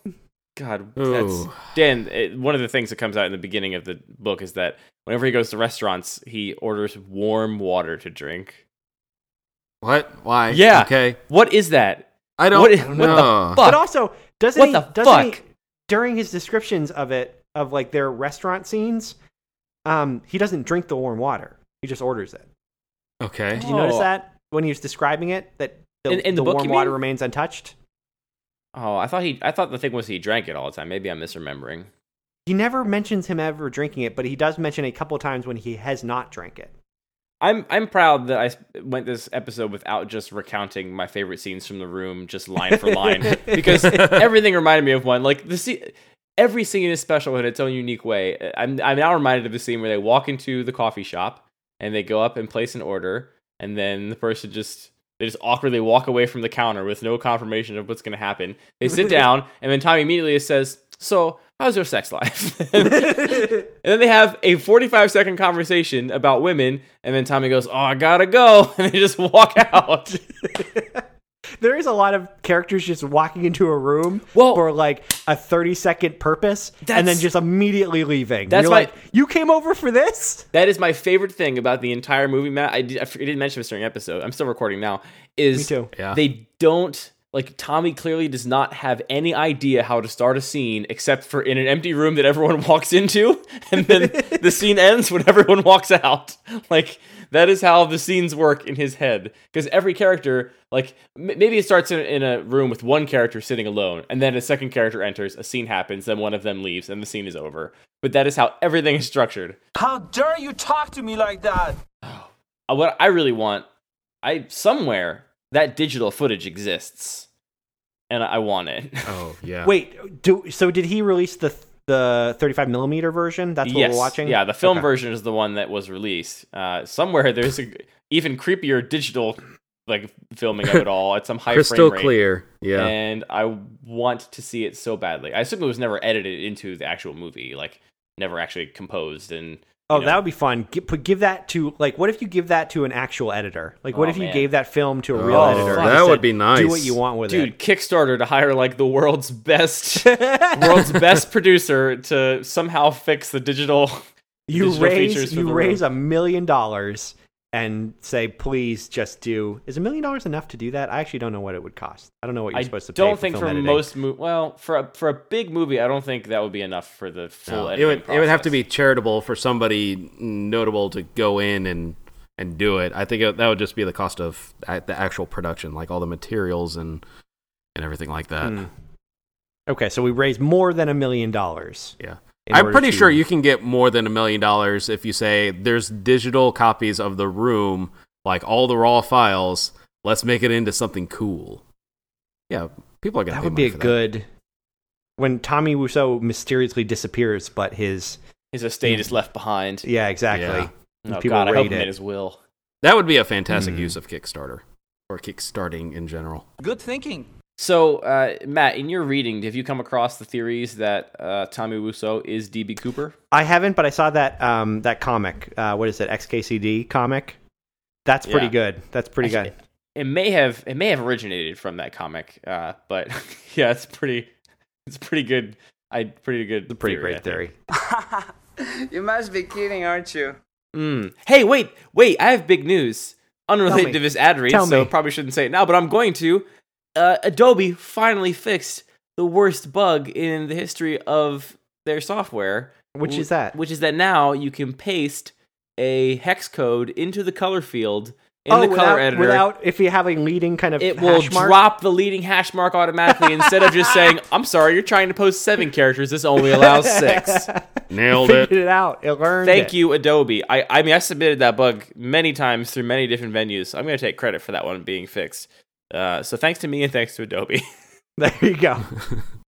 [SPEAKER 2] God, that's Dan. It, one of the things that comes out in the beginning of the book is that whenever he goes to restaurants, he orders warm water to drink.
[SPEAKER 4] what why
[SPEAKER 2] Yeah.
[SPEAKER 4] okay
[SPEAKER 2] What is that?
[SPEAKER 4] i don't,
[SPEAKER 2] What is- what the
[SPEAKER 4] know
[SPEAKER 2] fuck?
[SPEAKER 1] But also, doesn't
[SPEAKER 2] What
[SPEAKER 1] he?
[SPEAKER 2] the
[SPEAKER 1] doesn't he- during his descriptions of it, of like their restaurant scenes, um, he doesn't drink the warm water. He just orders it.
[SPEAKER 4] okay
[SPEAKER 1] Did you notice
[SPEAKER 2] Oh.
[SPEAKER 1] that when he was describing it? That the,
[SPEAKER 2] In- in the
[SPEAKER 1] the
[SPEAKER 2] book,
[SPEAKER 1] warm water
[SPEAKER 2] mean?
[SPEAKER 1] remains untouched.
[SPEAKER 2] Oh, I thought he. I thought the thing was he drank it all the time. Maybe I'm misremembering.
[SPEAKER 1] He never mentions him ever drinking it, but he does mention a couple times when he has not drank it.
[SPEAKER 2] I'm I'm proud that I s- went this episode without just recounting my favorite scenes from the room, just line for line, because everything reminded me of one. Like the scene, every scene is special in its own unique way. I'm I'm now reminded of the scene where they walk into the coffee shop and they go up and place an order, and then the person just they just awkwardly walk away from the counter with no confirmation of what's going to happen. They sit down, and then Tommy immediately says, "So, how's your sex life?" and then they have a 45 second conversation about women, and then Tommy goes, "Oh, I gotta go," and they just walk out.
[SPEAKER 1] There is a lot of characters just walking into a room
[SPEAKER 2] Well-
[SPEAKER 1] for like a 30 second purpose and then just immediately leaving.
[SPEAKER 2] That's
[SPEAKER 1] You're
[SPEAKER 2] why-
[SPEAKER 1] like, you came over for this?
[SPEAKER 2] That is my favorite thing about the entire movie, Matt. I, did, I didn't mention this during the episode. I'm still recording now. Is
[SPEAKER 1] Me too.
[SPEAKER 4] Yeah.
[SPEAKER 2] they don't like Tommy clearly does not have any idea how to start a scene except for in an empty room that everyone walks into, and then the scene ends when everyone walks out. Like that is how the scenes work in his head. Because every character, like m- maybe it starts in, in a room with one character sitting alone, and then a second character enters, a scene happens, then one of them leaves, and the scene is over. But that is how everything is structured.
[SPEAKER 5] How dare you talk to me like that?
[SPEAKER 2] Uh, what I really want, I somewhere that digital footage exists, and I want it.
[SPEAKER 4] Oh yeah.
[SPEAKER 1] Wait, do so? Did he release the the 35 millimeter version? That's what
[SPEAKER 2] yes,
[SPEAKER 1] we're watching.
[SPEAKER 2] yeah, the film
[SPEAKER 1] Okay.
[SPEAKER 2] version is the one that was released. Uh, somewhere there's a even creepier digital like filming of it all at some high
[SPEAKER 4] crystal
[SPEAKER 2] frame rate.
[SPEAKER 4] clear. Yeah.
[SPEAKER 2] and I want to see it so badly. I assume it was never edited into the actual movie, like never actually composed. And
[SPEAKER 1] Oh,
[SPEAKER 2] you know.
[SPEAKER 1] that would be fun. Give, give that to like, what if you give that to an actual editor? Like, what
[SPEAKER 2] Oh,
[SPEAKER 1] if you
[SPEAKER 2] man.
[SPEAKER 1] gave that film to a real
[SPEAKER 4] Oh,
[SPEAKER 1] editor? and
[SPEAKER 4] that
[SPEAKER 1] said,
[SPEAKER 4] would be nice.
[SPEAKER 1] Do what you want with it.
[SPEAKER 2] dude, Kickstarter to hire like the world's best, world's best producer to somehow fix the digital.
[SPEAKER 1] You
[SPEAKER 2] digital features
[SPEAKER 1] raise
[SPEAKER 2] for
[SPEAKER 1] you
[SPEAKER 2] the
[SPEAKER 1] raise
[SPEAKER 2] room.
[SPEAKER 1] a million dollars and say, please just do. Is a million dollars enough to do that? I actually don't know what it would cost. I don't know what you're
[SPEAKER 2] I
[SPEAKER 1] supposed to pay.
[SPEAKER 2] I don't
[SPEAKER 1] for
[SPEAKER 2] think
[SPEAKER 1] film
[SPEAKER 2] for
[SPEAKER 1] editing.
[SPEAKER 2] most mo- well for a, for a big movie, I don't think that would be enough for the full.
[SPEAKER 4] No, it
[SPEAKER 2] editing
[SPEAKER 4] would it would have to be charitable for somebody notable to go in and and do it. I think it, that would just be the cost of the actual production, like all the materials and and everything like that.
[SPEAKER 1] Hmm. Okay, so we raised more than a million dollars.
[SPEAKER 4] Yeah.
[SPEAKER 1] In
[SPEAKER 4] I'm pretty
[SPEAKER 1] to-
[SPEAKER 4] sure you can get more than a million dollars if you say there's digital copies of the room, like all the raw files. Let's make it into something cool. Yeah, people are gonna.
[SPEAKER 1] That
[SPEAKER 4] pay
[SPEAKER 1] would be a
[SPEAKER 4] for that.
[SPEAKER 1] good. When Tommy Wiseau mysteriously disappears, but his
[SPEAKER 2] His estate is left behind.
[SPEAKER 1] yeah, exactly.
[SPEAKER 4] Yeah.
[SPEAKER 2] Oh
[SPEAKER 1] people
[SPEAKER 2] God, I hope
[SPEAKER 1] rate
[SPEAKER 2] he
[SPEAKER 1] it.
[SPEAKER 2] made his will.
[SPEAKER 4] That would be a fantastic
[SPEAKER 1] Hmm.
[SPEAKER 4] use of Kickstarter or kickstarting in general.
[SPEAKER 5] Good thinking.
[SPEAKER 2] So, uh, Matt, in your reading, have you come across the theories that uh, Tommy Wiseau is DB Cooper?
[SPEAKER 1] I haven't, but I saw that um that comic. Uh, what is it? XKCD comic. That's pretty
[SPEAKER 2] Yeah.
[SPEAKER 1] good. That's pretty
[SPEAKER 2] Actually,
[SPEAKER 1] good.
[SPEAKER 2] It may have it may have originated from that comic, uh, but yeah, it's pretty it's pretty good. I pretty good.
[SPEAKER 1] It's a pretty
[SPEAKER 2] theory,
[SPEAKER 1] great theory.
[SPEAKER 6] you must be kidding, aren't you?
[SPEAKER 2] Mm. Hey, wait, wait! I have big news, unrelated to this ad read,
[SPEAKER 1] Tell
[SPEAKER 2] so
[SPEAKER 1] me.
[SPEAKER 2] probably shouldn't say it now, but I'm going to. Uh, Adobe finally fixed the worst bug in the history of their software,
[SPEAKER 1] Which
[SPEAKER 2] wh-
[SPEAKER 1] is that?
[SPEAKER 2] Which is that now you can paste a hex code into the color field in
[SPEAKER 1] oh,
[SPEAKER 2] the
[SPEAKER 1] without,
[SPEAKER 2] color editor.
[SPEAKER 1] without if you have a leading kind of
[SPEAKER 2] it will
[SPEAKER 1] hash mark?
[SPEAKER 2] drop the leading hash mark automatically instead of just saying, "I'm sorry, you're trying to post seven characters. This only allows six.
[SPEAKER 4] Nailed it
[SPEAKER 1] Figured
[SPEAKER 4] it.
[SPEAKER 1] it out. It learned.
[SPEAKER 2] Thank
[SPEAKER 1] it.
[SPEAKER 2] you, Adobe. I, I mean, I submitted that bug many times through many different venues. I'm going to take credit for that one being fixed. Uh, so thanks to me and thanks to Adobe.
[SPEAKER 1] There you go.